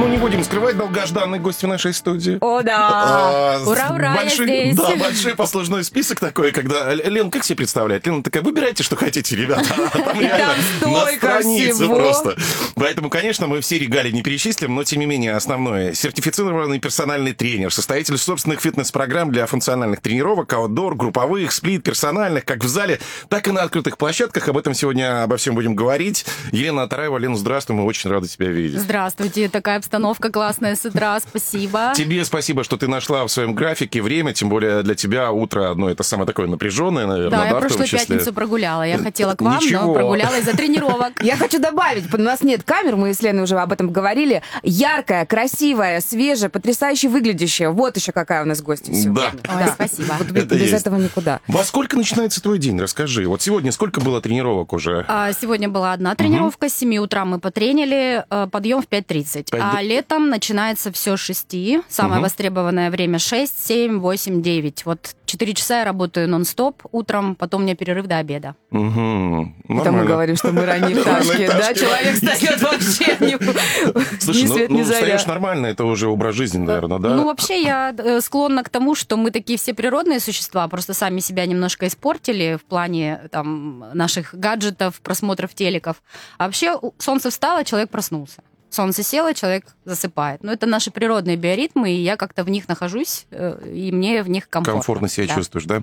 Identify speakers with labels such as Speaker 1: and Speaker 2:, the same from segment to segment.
Speaker 1: Ну, не будем скрывать, долгожданный гость в нашей студии.
Speaker 2: О, да!
Speaker 1: А,
Speaker 2: Ура, ура, я
Speaker 1: большой,
Speaker 2: здесь.
Speaker 1: Да, большой послужной список такой, когда... Лен, как себе представляет? Лена такая, выбирайте, что хотите, ребята. Там реально
Speaker 2: там
Speaker 1: на странице
Speaker 2: всего.
Speaker 1: просто. Поэтому, конечно, мы все регалии не перечислим, но, тем не менее, основное. Сертифицированный персональный тренер, составитель собственных фитнес-программ для функциональных тренировок, аутдор, групповых, сплит, персональных, как в зале, так и на открытых площадках. Об этом сегодня обо всем будем говорить. Елена Атараева, Лена, здравствуй, мы очень рады тебя видеть.
Speaker 2: Здравствуйте, такая обстановка классная с утра, спасибо.
Speaker 1: Тебе спасибо, что ты нашла в своем графике время, тем более для тебя утро одно это самое такое напряженное, наверное,
Speaker 2: Да, я
Speaker 1: в том
Speaker 2: прошлую пятницу прогуляла. Я хотела к вам,
Speaker 1: Ничего.
Speaker 2: но прогулялась за тренировок.
Speaker 3: Я хочу добавить, у нас нет камер, мы с Леной уже об этом говорили. Яркая, красивая, свежая, потрясающе выглядящая. Вот еще какая у нас гостья сегодня.
Speaker 1: Да.
Speaker 2: Ой, спасибо.
Speaker 3: Вот без
Speaker 1: Это
Speaker 3: без
Speaker 1: есть.
Speaker 3: этого никуда.
Speaker 1: Во сколько начинается твой день? Расскажи. Вот сегодня сколько было тренировок уже?
Speaker 2: А, Сегодня была одна тренировка, с 7 утра мы потренили, э, подъем в 5.30.
Speaker 1: Пять
Speaker 2: А
Speaker 1: д-
Speaker 2: летом начинается все с 6, самое
Speaker 1: Мгм.
Speaker 2: востребованное время 6, 7, 8, 9. Вот 4 часа я работаю нон-стоп утром, потом у меня перерыв до обеда.
Speaker 1: Угу.
Speaker 3: Это мы говорим, что мы ранние пташки, да? Человек встает вообще ни
Speaker 1: Слушай, ну,
Speaker 3: свет,
Speaker 1: ну, встаешь нормально, это уже образ жизни, наверное, да?
Speaker 2: Ну, вообще, я э, склонна к тому, что мы такие все природные существа, просто сами себя немножко испортили в плане там, наших гаджетов, просмотров телеков. А вообще, солнце встало, человек проснулся. Солнце село, человек засыпает. Но это наши природные биоритмы, и я как-то в них нахожусь, э, и мне в них комфортно.
Speaker 1: Комфортно себя
Speaker 2: Да.
Speaker 1: чувствуешь, да?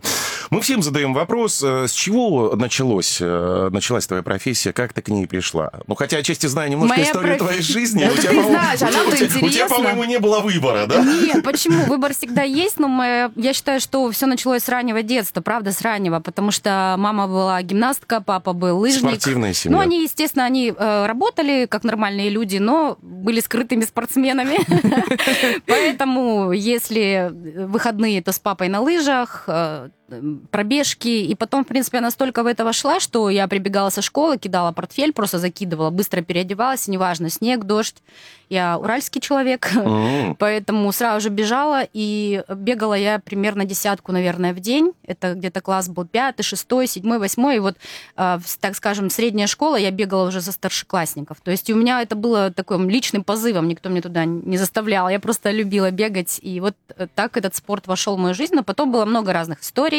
Speaker 1: Мы всем задаем вопрос, э, с чего началось, э, началась твоя профессия, как ты к ней пришла? Ну, хотя отчасти знаю немножко
Speaker 2: Моя
Speaker 1: историю
Speaker 2: проф-
Speaker 1: твоей жизни.
Speaker 3: Ну,
Speaker 1: у тебя,
Speaker 3: знаешь, а
Speaker 1: у тебя- у тебя- У тебя,
Speaker 3: интересно.
Speaker 1: по-моему, не было выбора, да?
Speaker 2: Нет, почему? Выбор всегда есть, но моя- я считаю, что все началось с раннего детства, правда, с раннего, потому что мама была гимнастка, папа был лыжник.
Speaker 1: Спортивная семья.
Speaker 2: Ну, они, естественно, они работали как нормальные люди, но были скрытыми спортсменами. Поэтому, если выходные, то с папой на лыжах, э, пробежки. И потом, в принципе, я настолько в это вошла, что я прибегала со школы, кидала портфель, просто закидывала, быстро переодевалась, неважно, снег, дождь. Я уральский человек. Поэтому сразу же бежала, и бегала я примерно десятку, наверное, в день. Это где-то класс был пятый, шестой, седьмой, восьмой. И вот, в- так скажем, средняя школа, я бегала уже за старшеклассников. То есть у меня это было таким личным позывом, никто мне туда не заставлял. Я просто любила бегать, и вот э, так этот спорт вошел в мою жизнь. Но потом было много разных историй.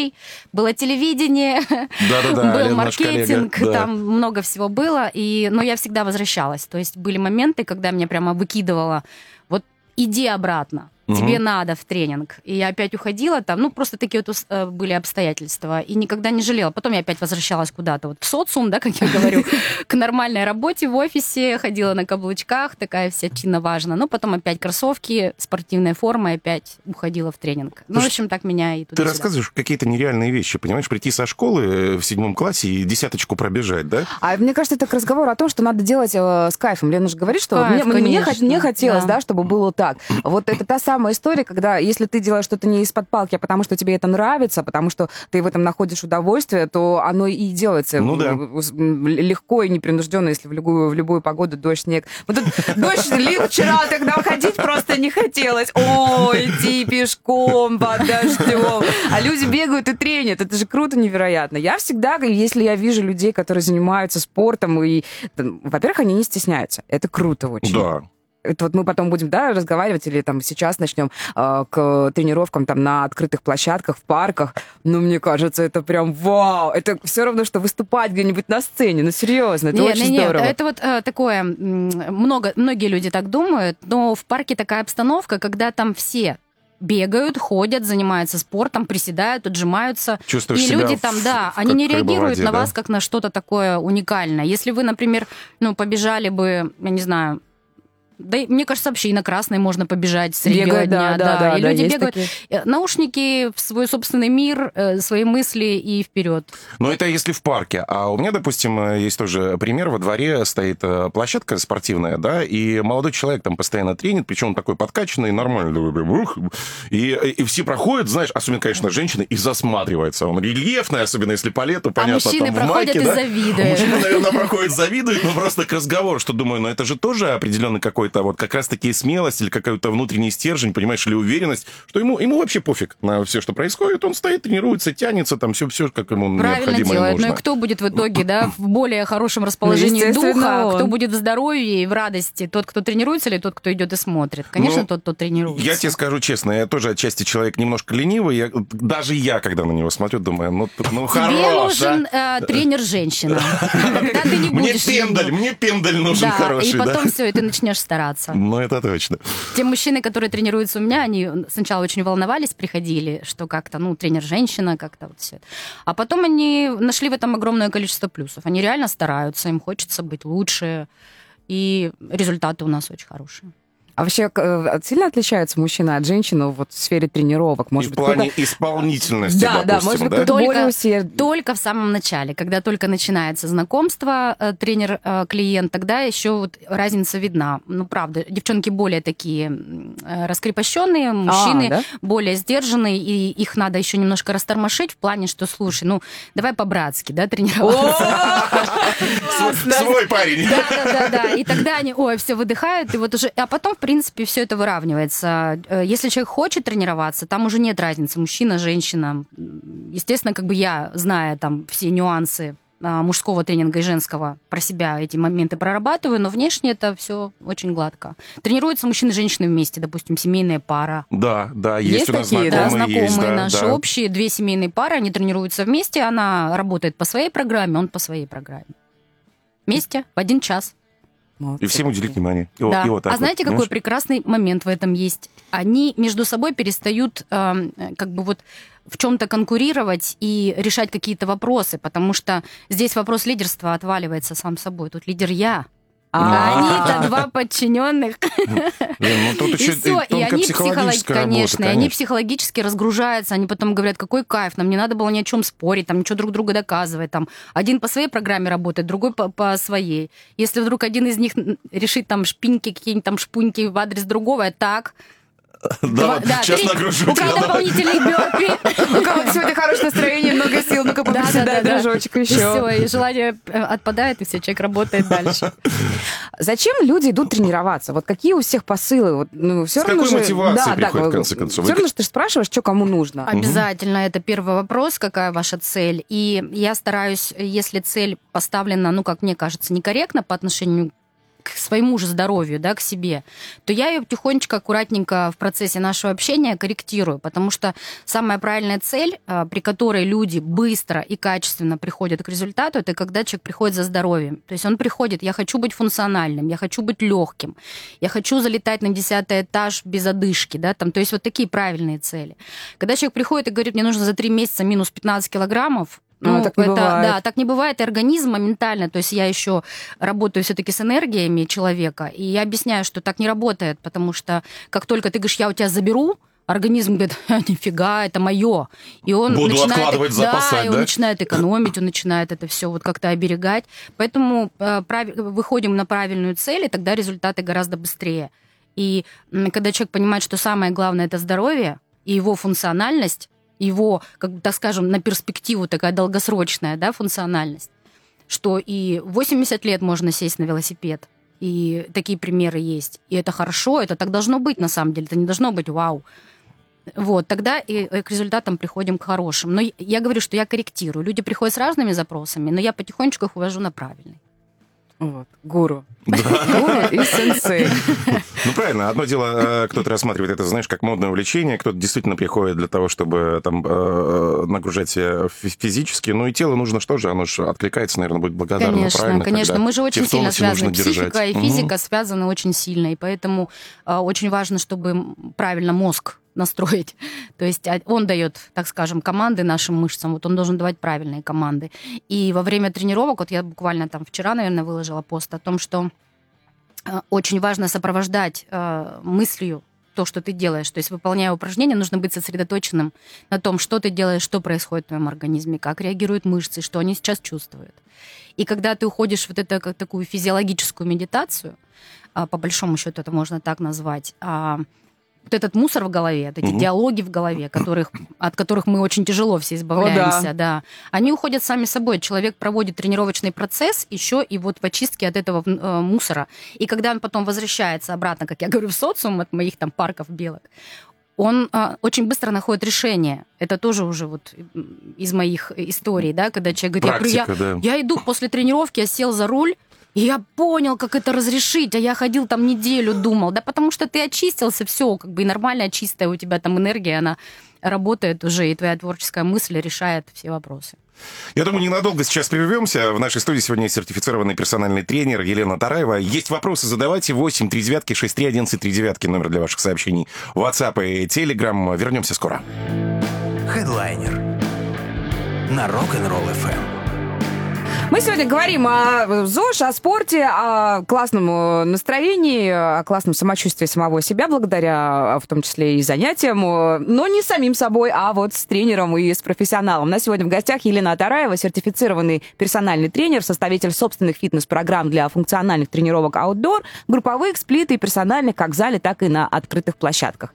Speaker 2: Было телевидение,
Speaker 1: Да-да-да,
Speaker 2: был
Speaker 1: Лена,
Speaker 2: маркетинг,
Speaker 1: да.
Speaker 2: там много всего было, и, но я всегда возвращалась. То есть были моменты, когда меня прямо выкидывало, вот иди обратно,
Speaker 1: Мгм.
Speaker 2: тебе надо в тренинг. И я опять уходила там, ну просто такие вот э, были обстоятельства, и никогда не жалела. Потом я опять возвращалась куда-то, вот в социум, да, как я говорю, к нормальной работе в офисе, ходила на каблучках, такая вся чинно важна. Ну потом опять кроссовки, спортивная форма, опять уходила в тренинг. Ну, в общем, так меня и туда
Speaker 1: Ты рассказываешь какие-то нереальные вещи, понимаешь? Прийти со школы э, в седьмом классе и десяточку пробежать, да?
Speaker 3: А мне кажется, это к разговору о том, что надо делать э, с кайфом. Лена же говорит, что мне, мне, хотелось,
Speaker 2: да.
Speaker 3: да. чтобы было так. Вот это та самая история, когда если ты делаешь что-то не из-под палки, а потому что тебе это нравится, потому что ты в этом находишь удовольствие, то оно и делается
Speaker 1: Ну да.
Speaker 3: легко и непринужденно, если в любую, в любую погоду дождь, снег. Вот тут дождь лил вчера, тогда ходить просто не хотелось. Ой, идти пешком под дождем. А люди бегают и тренят. Это же круто, невероятно. Я всегда, если я вижу людей, которые занимаются спортом, и, во-первых, они не стесняются. Это круто очень.
Speaker 1: Да.
Speaker 3: Это вот мы потом будем, да, разговаривать, или там сейчас начнем э, к тренировкам там на открытых площадках, в парках. Ну, мне кажется, это прям вау! Это все равно, что выступать где-нибудь на сцене. Ну, серьезно, это
Speaker 2: Не,
Speaker 3: очень
Speaker 2: не, не,
Speaker 3: здорово.
Speaker 2: это вот э, такое, много, многие люди так думают, но в парке такая обстановка, когда там все бегают, ходят, занимаются спортом, приседают, отжимаются.
Speaker 1: Чувствуешь
Speaker 2: и
Speaker 1: себя
Speaker 2: люди
Speaker 1: в-
Speaker 2: там, да,
Speaker 1: в-
Speaker 2: они не
Speaker 1: в
Speaker 2: реагируют
Speaker 1: воде,
Speaker 2: на
Speaker 1: да?
Speaker 2: вас как на что-то такое уникальное. Если вы, например, ну, побежали бы, я не знаю, да, мне кажется, вообще и на красной можно побежать средь бела
Speaker 3: Бегают,
Speaker 2: дня.
Speaker 3: да, да, да,
Speaker 2: и
Speaker 3: да,
Speaker 2: люди бегают.
Speaker 3: такие.
Speaker 2: Э, Наушники в свой собственный мир, э, свои мысли и вперед.
Speaker 1: Но это если в парке. А у меня, допустим, э, есть тоже пример. Во дворе стоит площадка спортивная, да, и молодой человек там постоянно тренит, причем он такой подкачанный, нормальный, такой и, и все проходят, знаешь, особенно, конечно, женщины, и засматриваются. Он рельефный, особенно если по лету, понятно,
Speaker 2: А мужчины
Speaker 1: там в
Speaker 2: проходят
Speaker 1: майке,
Speaker 2: и
Speaker 1: да?
Speaker 2: завидуют.
Speaker 1: Мужчины, наверное, проходят, завидуют, но просто к разговору, что думаю, ну это же тоже определенный какой-то какой-то вот как раз-таки смелость или какой-то внутренний стержень, понимаешь, или уверенность, что ему, ему вообще пофиг на все, что происходит. Он стоит, тренируется, тянется, там все, все как ему
Speaker 2: Правильно
Speaker 1: необходимо и
Speaker 2: делает.
Speaker 1: нужно.
Speaker 2: Ну и кто будет в итоге, да, в более хорошем расположении
Speaker 3: естественно,
Speaker 2: духа,
Speaker 3: он.
Speaker 2: кто будет в здоровье и в радости? Тот, кто тренируется, или тот, кто идет и смотрит? Конечно,
Speaker 1: Ну,
Speaker 2: тот, кто тренируется.
Speaker 1: Я тебе скажу честно, я тоже отчасти человек немножко ленивый. Я, даже я, когда на него смотрю, думаю, ну, ну
Speaker 2: Тебе
Speaker 1: хорош, а.
Speaker 2: нужен э, тренер-женщина.
Speaker 1: Мне пендаль, мне пендаль нужен
Speaker 2: Да,
Speaker 1: хороший,
Speaker 2: и потом все, и ты начнешь стараться.
Speaker 1: Ну, это точно.
Speaker 2: Те мужчины, которые тренируются у меня, они сначала очень волновались, приходили, что как-то, ну, тренер-женщина, как-то вот все. А потом они нашли в этом огромное количество плюсов. Они реально стараются, им хочется быть лучше, и результаты у нас очень хорошие.
Speaker 3: А вообще э, сильно отличаются мужчины от женщин вот в сфере тренировок? Может
Speaker 1: и в
Speaker 3: быть,
Speaker 1: плане
Speaker 3: кто-то-
Speaker 1: исполнительности,
Speaker 3: Да, да,
Speaker 1: допустим,
Speaker 3: может быть,
Speaker 1: да?
Speaker 2: Только-
Speaker 3: усерд-
Speaker 2: Только в самом начале, когда только начинается знакомство э, тренер-клиент, тогда еще вот разница видна. Ну, правда, девчонки более такие э, раскрепощенные, мужчины
Speaker 3: А, да?
Speaker 2: более сдержанные, и их надо еще немножко растормошить в плане, что, слушай, ну, давай по-братски, да, тренироваться.
Speaker 1: Свой- Свой парень.
Speaker 2: Да, да, да, да. И тогда они, ой, все выдыхают, и вот уже, а потом, в принципе, все это выравнивается. Э, Если человек хочет тренироваться, там уже нет разницы, мужчина, женщина. Естественно, как бы я, зная там все нюансы а, мужского тренинга и женского, про себя эти моменты прорабатываю, но внешне это все очень гладко. Тренируются мужчины и женщины вместе, допустим, семейная пара.
Speaker 1: Да, да, есть,
Speaker 3: Есть
Speaker 1: у нас
Speaker 3: такие,
Speaker 2: Да,
Speaker 1: знакомые, есть,
Speaker 2: знакомые
Speaker 1: да,
Speaker 2: наши
Speaker 1: да.
Speaker 2: общие, две семейные пары, они тренируются вместе, она работает по своей программе, он по своей программе. Вместе в один час.
Speaker 3: Молодцы
Speaker 1: И всем уделить внимание. И
Speaker 2: Да.
Speaker 1: и вот так
Speaker 2: а
Speaker 1: вот,
Speaker 2: знаете, какой
Speaker 1: понимаешь?
Speaker 2: прекрасный момент в этом есть? Они между собой перестают э, как бы вот в чем-то конкурировать и решать какие-то вопросы, потому что здесь вопрос лидерства отваливается сам собой. Тут лидер я.
Speaker 3: А,
Speaker 2: А они-то два подчиненных.
Speaker 1: Ну
Speaker 2: И
Speaker 1: еще
Speaker 2: все, и они
Speaker 1: психологическая
Speaker 2: психолог-
Speaker 1: работа,
Speaker 2: конечно, и они психологически разгружаются, они потом говорят, какой кайф, нам не надо было ни о чем спорить, там ничего друг друга доказывать, там один по своей программе работает, другой по, своей. Если вдруг один из них решит там шпиньки, какие-нибудь там шпуньки в адрес другого, я так.
Speaker 1: Да,
Speaker 2: Два-
Speaker 1: сейчас нагружу
Speaker 2: У кого
Speaker 1: да.
Speaker 2: дополнительный бёрпи.
Speaker 3: У кого-то сегодня хорошее настроение, много сил, ну-ка
Speaker 2: Да, да,
Speaker 3: поприседай,
Speaker 2: да, да.
Speaker 3: дружочек,
Speaker 2: И
Speaker 3: еще.
Speaker 2: все, и желание э, отпадает, и все, человек работает дальше.
Speaker 3: Зачем люди идут тренироваться? Вот какие у всех посылы? Вот, ну, все
Speaker 1: С
Speaker 3: равно
Speaker 1: какой
Speaker 3: же-
Speaker 1: мотивацией
Speaker 3: да,
Speaker 1: приходят,
Speaker 3: да,
Speaker 1: в конце концов?
Speaker 3: Все равно, что ты же спрашиваешь, что кому нужно.
Speaker 2: Обязательно, это первый вопрос, какая ваша цель. И я стараюсь, если цель поставлена, ну, как мне кажется, некорректно по отношению своему же здоровью, да, к себе, то я ее тихонечко, аккуратненько в процессе нашего общения корректирую, потому что самая правильная цель, а, при которой люди быстро и качественно приходят к результату, это когда человек приходит за здоровьем. То есть он приходит, я хочу быть функциональным, я хочу быть легким, я хочу залетать на десятый этаж без одышки, да, там, то есть вот такие правильные цели. Когда человек приходит и говорит, мне нужно за три месяца минус 15 килограммов,
Speaker 3: Ну, так не
Speaker 2: это,
Speaker 3: бывает.
Speaker 2: да, так не бывает. И организм моментально, то есть я еще работаю все-таки с энергиями человека, и я объясняю, что так не работает, потому что как только ты говоришь, я у тебя заберу, организм говорит, «Ха, нифига, это мое. И он
Speaker 1: Буду
Speaker 2: начинает,
Speaker 1: откладывать,
Speaker 2: да,
Speaker 1: запасать,
Speaker 2: и он
Speaker 1: да?
Speaker 2: начинает экономить, он начинает это все вот как-то оберегать. Поэтому э, прави- выходим на правильную цель, и тогда результаты гораздо быстрее. И когда человек понимает, что самое главное это здоровье и его функциональность, его, как бы, так скажем, на перспективу такая долгосрочная да, функциональность, что и в 80 лет можно сесть на велосипед, и такие примеры есть. И это хорошо, это так должно быть на самом деле, это не должно быть вау. Вот, тогда и э, к результатам приходим к хорошим. Но я говорю, что я корректирую. Люди приходят с разными запросами, но я потихонечку их увожу на правильный.
Speaker 3: Вот, гуру. Гуру и сенсей.
Speaker 1: Ну, правильно. Одно дело, э, кто-то рассматривает это, знаешь, как модное увлечение, кто-то действительно приходит для того, чтобы там э, нагружать себя фи- физически. Ну, и тело нужно что же? Оно же откликается, наверное, будет благодарно,
Speaker 2: Конечно,
Speaker 1: правильно?
Speaker 2: конечно. Мы же очень сильно связаны. Психика
Speaker 1: держать.
Speaker 2: и физика связаны очень сильно. И поэтому э, очень важно, чтобы правильно мозг настроить. То есть а, он дает, так скажем, команды нашим мышцам. Вот он должен давать правильные команды. И во время тренировок, вот я буквально там вчера, наверное, выложила пост о том, что э, очень важно сопровождать э, мыслью то, что ты делаешь. То есть, выполняя упражнения, нужно быть сосредоточенным на том, что ты делаешь, что происходит в твоем организме, как реагируют мышцы, что они сейчас чувствуют. И когда ты уходишь в вот это как такую физиологическую медитацию, а, по большому счету это можно так назвать, а, вот этот мусор в голове, вот эти
Speaker 1: Мгм.
Speaker 2: диалоги в голове, которых, от которых мы очень тяжело все избавляемся, да. они уходят сами собой. Человек проводит тренировочный процесс еще и вот в очистке от этого э, мусора. И когда он потом возвращается обратно, как я говорю, в социум от моих там парков белок, он а, очень быстро находит решение. Это тоже уже вот из моих историй, да, когда человек говорит, я,
Speaker 1: Практика, да.
Speaker 2: я иду после тренировки, я сел за руль, я понял, как это разрешить, а я ходил там неделю, думал. Да потому что ты очистился, все, как бы и нормальная, чистая у тебя там энергия, она работает уже, и твоя творческая мысль решает все вопросы.
Speaker 1: Я думаю, ненадолго сейчас прервемся. В нашей студии сегодня сертифицированный персональный тренер Елена Тараева. Есть вопросы, задавайте 8 3 девятки 6 3 11 3 девятки номер для ваших сообщений. WhatsApp и Telegram. Вернемся скоро.
Speaker 4: Хедлайнер на Rock'n'Roll FM.
Speaker 3: Мы сегодня говорим о ЗОЖ, о спорте, о классном э, настроении, о классном самочувствии самого себя, благодаря э, в том числе и занятиям, э, но не самим собой, а вот с тренером и с профессионалом. У нас сегодня в гостях Елена Тараева, сертифицированный персональный тренер, составитель собственных фитнес-программ для функциональных тренировок outdoor, групповых, сплит и персональных как в зале, так и на открытых площадках.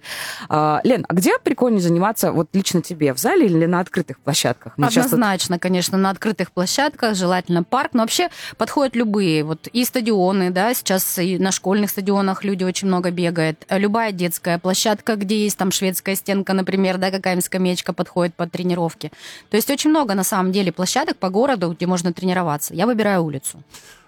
Speaker 3: Э, Лен, а где прикольнее заниматься вот лично тебе, в зале или на открытых площадках? Мы
Speaker 2: Однозначно, конечно, на открытых площадках, желательно парк, но вообще подходят любые, вот и стадионы, да, сейчас и на школьных стадионах люди очень много бегают, любая детская площадка, где есть там шведская стенка, например, да, какая-нибудь скамеечка подходит под тренировки. То есть очень много на самом деле площадок по городу, где можно тренироваться. Я выбираю улицу.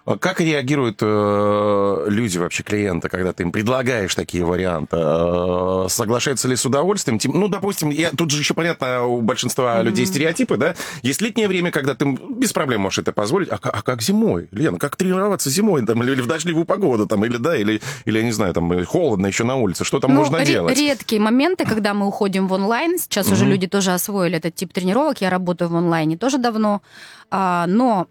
Speaker 1: А Как реагируют э, люди, вообще клиенты, когда ты им предлагаешь такие варианты? Э, соглашаются ли с удовольствием? Тем- Ну, допустим, я, тут же еще, понятно, у большинства людей стереотипы, да? Есть летнее время, когда ты без проблем можешь это позволить. А, а как зимой? Лена, как тренироваться зимой? Там, или, или в дождливую погоду? Там, или, да, или, или, я не знаю, там, холодно еще на улице. Что там
Speaker 2: Ну,
Speaker 1: можно
Speaker 2: ре-
Speaker 1: делать?
Speaker 2: Редкие моменты, когда мы уходим в онлайн. Сейчас уже люди тоже освоили этот тип тренировок. Я работаю в онлайне тоже давно. А, но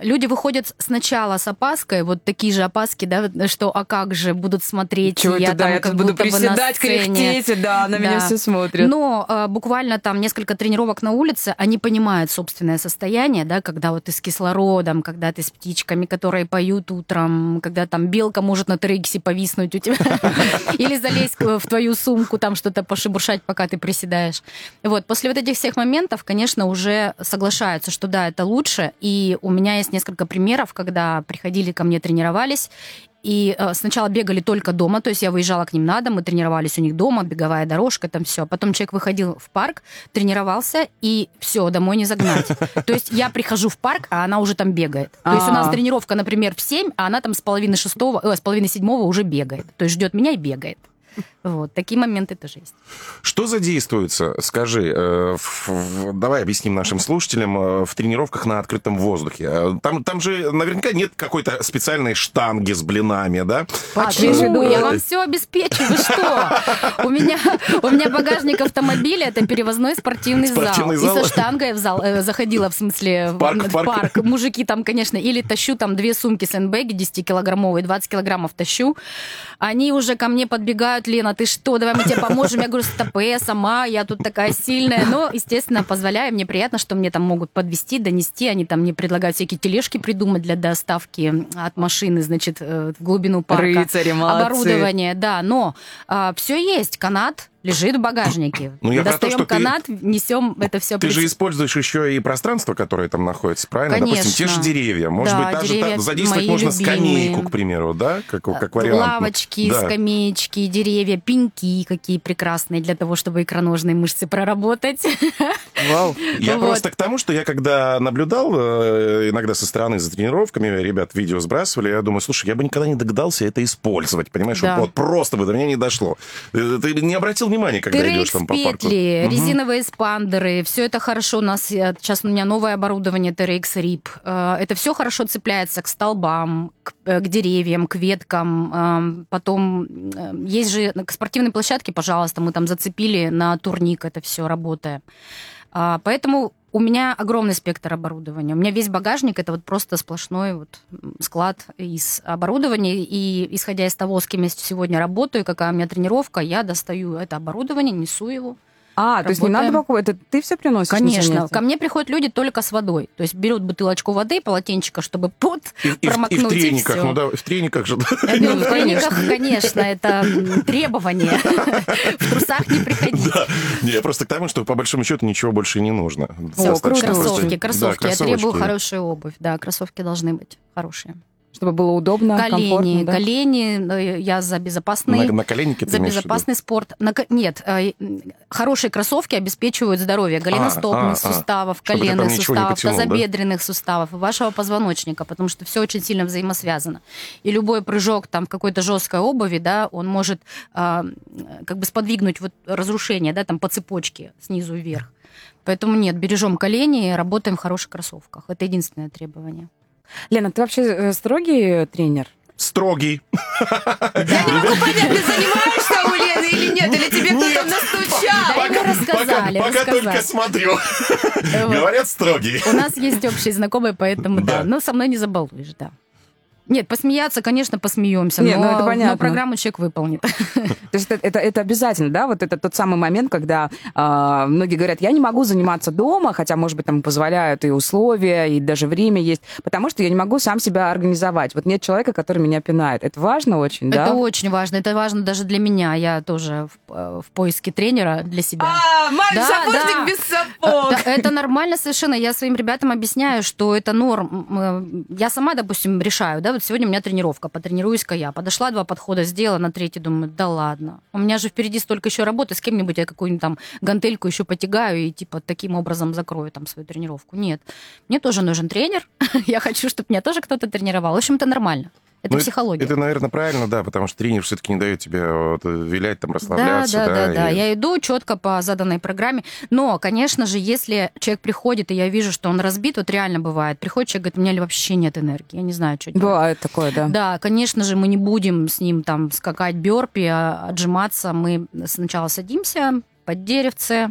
Speaker 2: люди выходят сначала с опаской, вот такие же опаски, да, что а как же будут смотреть,
Speaker 3: Чего
Speaker 2: я
Speaker 3: это, да,
Speaker 2: там
Speaker 3: я
Speaker 2: как
Speaker 3: буду
Speaker 2: будто бы на
Speaker 3: приседать,
Speaker 2: сцене.
Speaker 3: кряхтеть, да, на меня
Speaker 2: Да.
Speaker 3: все смотрят.
Speaker 2: Но а, буквально там несколько тренировок на улице, они понимают собственное состояние, да, когда вот ты с кислородом, когда ты с птичками, которые поют утром, когда там белка может на трексе повиснуть у тебя, или залезть в твою сумку, там что-то пошебуршать, пока ты приседаешь. Вот, после вот этих всех моментов, конечно, уже соглашаются, что да, это лучше, и у меня есть несколько примеров, когда приходили ко мне, тренировались, и э, сначала бегали только дома, то есть я выезжала к ним на дом, мы тренировались у них дома, беговая дорожка, там все. Потом человек выходил в парк, тренировался, и все, домой не загнать. То есть я прихожу в парк, а она уже там бегает. То есть у нас
Speaker 3: А.
Speaker 2: тренировка, например, в 7, а она там с половины шестого, э, с половины седьмого уже бегает. То есть ждет меня и бегает. Вот, такие моменты тоже есть.
Speaker 1: Что задействуется, скажи, э, в- в- давай объясним нашим слушателям, э, в тренировках на открытом воздухе. Э, Там, там же наверняка нет какой-то специальной штанги с блинами, да?
Speaker 3: А, в
Speaker 2: Почему? Я вам все обеспечу. Вы что? У меня, у меня багажник автомобиля это перевозной спортивный,
Speaker 1: Спортивный
Speaker 2: зал.
Speaker 1: зал.
Speaker 2: И со штангой в зал э, заходила, в смысле, в,
Speaker 1: парк,
Speaker 2: в
Speaker 1: парк.
Speaker 2: парк. Мужики там, конечно, или тащу там две сумки сэндбэги 10-килограммовые, 20 килограммов тащу. Они уже ко мне подбегают, Лена, ты что, давай мы тебе поможем. Я говорю, стопе, я сама, я тут такая сильная. Но, естественно, позволяю, мне приятно, что мне там могут подвести, донести. Они там мне предлагают всякие тележки придумать для доставки от машины, значит, э, в глубину парка.
Speaker 3: Рыцари, молодцы.
Speaker 2: Оборудование, да, но все есть. Канат лежит в багажнике.
Speaker 1: Ну, я про то,
Speaker 2: Достаем
Speaker 1: что ты-
Speaker 2: канат, несем это все.
Speaker 1: Ты же используешь еще и пространство, которое там находится, правильно?
Speaker 2: Конечно.
Speaker 1: Допустим, те же деревья. Может
Speaker 2: Да,
Speaker 1: быть, даже
Speaker 2: деревья
Speaker 1: та- задействовать
Speaker 2: мои
Speaker 1: можно
Speaker 2: любимые.
Speaker 1: скамейку, к примеру, да? Как, как вариант.
Speaker 2: Лавочки,
Speaker 1: Да.
Speaker 2: скамеечки, деревья, пеньки какие прекрасные для того, чтобы икроножные мышцы проработать.
Speaker 3: Вау.
Speaker 1: Я
Speaker 2: Вот.
Speaker 1: просто к тому, что я когда наблюдал э, иногда со стороны за тренировками, ребят видео сбрасывали, я думаю, слушай, я бы никогда не догадался это использовать, понимаешь?
Speaker 2: Да.
Speaker 1: Вот просто бы до меня не дошло. Э, Ты не обратил внимания, когда идешь там по парку?
Speaker 2: петли, резиновые спандеры, все это хорошо. У нас э, сейчас у меня новое оборудование TRX RIP. Э, Это все хорошо цепляется к столбам, к, э, к деревьям, к веткам. Эм, Потом э, есть же к спортивной площадке, пожалуйста, мы там зацепили на турник это все работая. А, Поэтому у меня огромный спектр оборудования. У меня весь багажник это вот просто сплошной вот склад из оборудования. И исходя из того, с кем я сегодня работаю, какая у меня тренировка, я достаю это оборудование, несу его.
Speaker 3: А, то есть не надо
Speaker 2: Работаем.
Speaker 3: покупать, это ты все приносишь?
Speaker 2: Конечно. Ко мне приходят люди только с водой. То есть берут бутылочку воды, полотенчика, чтобы пот
Speaker 1: И, и в- и в
Speaker 2: промокнуть, и
Speaker 1: трениках,
Speaker 2: всё.
Speaker 1: ну да, в трениках же.
Speaker 3: Ну,
Speaker 2: в трениках, конечно, это требование. В трусах не приходить.
Speaker 1: Да. Не, я просто к тому, что по большому счету ничего больше не нужно.
Speaker 3: О, круто.
Speaker 2: Кроссовки, кроссовки. Я требую хорошую обувь. Да, кроссовки должны быть хорошие.
Speaker 3: Чтобы было удобно,
Speaker 2: Колени,
Speaker 3: комфортно, да?
Speaker 2: колени, я за безопасный
Speaker 1: На, на коленнике ты
Speaker 2: за безопасный спорт. На нет, э, хорошие кроссовки обеспечивают здоровье
Speaker 1: а,
Speaker 2: голеностопных
Speaker 1: а.
Speaker 2: суставов,
Speaker 1: Чтобы ты там
Speaker 2: коленных суставов,
Speaker 1: потянул, да?
Speaker 2: тазобедренных суставов, и вашего позвоночника, потому что все очень сильно взаимосвязано. И любой прыжок там в какой-то жесткой обуви, да, он может а, как бы сподвигнуть вот разрушение, да, там по цепочке снизу вверх. Поэтому нет, бережем колени и работаем в хороших кроссовках. Это единственное требование.
Speaker 3: Лена, ты вообще э, строгий тренер?
Speaker 1: Строгий.
Speaker 3: Я не могу понять, ты занимаешься у Лены или нет, или тебе кто-то настучал?
Speaker 2: Да, ему рассказали,
Speaker 1: пока, только смотрю. Говорят, строгий.
Speaker 2: У нас есть общие знакомые, поэтому да.
Speaker 1: Да.
Speaker 2: Но со мной не забалуешь, да. Нет, посмеяться, конечно, посмеемся,
Speaker 3: Не,
Speaker 2: но,
Speaker 3: ну это понятно.
Speaker 2: но программу человек выполнит.
Speaker 3: То есть это, это, это обязательно, да? Вот это тот самый момент, когда а, многие говорят, я не могу заниматься дома, хотя, может быть, там позволяют и условия, и даже время есть, потому что я не могу сам себя организовать. Вот нет человека, который меня пинает. Это важно очень, да?
Speaker 2: Это очень важно. Это важно даже для меня. Я тоже в, э, в поиске тренера для себя.
Speaker 3: А,
Speaker 2: Да,
Speaker 3: сапожник
Speaker 2: да.
Speaker 3: без сапог.
Speaker 2: да, это нормально совершенно. Я своим ребятам объясняю, что это норм. Э, Я сама, допустим, решаю, да, вот сегодня у меня тренировка, потренируюсь-ка я. Подошла, два подхода сделала, на третий думаю, да ладно. У меня же впереди столько еще работы, с кем-нибудь я какую-нибудь там гантельку еще потягаю и типа таким образом закрою там свою тренировку. Нет. Мне тоже нужен тренер. Я хочу, чтобы меня тоже кто-то тренировал. В общем, это нормально. Это
Speaker 1: Ну,
Speaker 2: психология.
Speaker 1: Это, наверное, правильно, да, потому что тренер все-таки не дает тебе вот, вилять, там,
Speaker 2: Да,
Speaker 1: расслабляться.
Speaker 2: да, да, да.
Speaker 1: и-
Speaker 2: Я иду четко по заданной программе. Но, конечно же, если человек приходит, и я вижу, что он разбит, вот реально бывает. Приходит человек, говорит, у меня вообще нет энергии, я не знаю, что делать.
Speaker 3: Бывает такое, да.
Speaker 2: Да, конечно же, мы не будем с ним там скакать бёрпи, а отжиматься. Мы сначала садимся под деревце,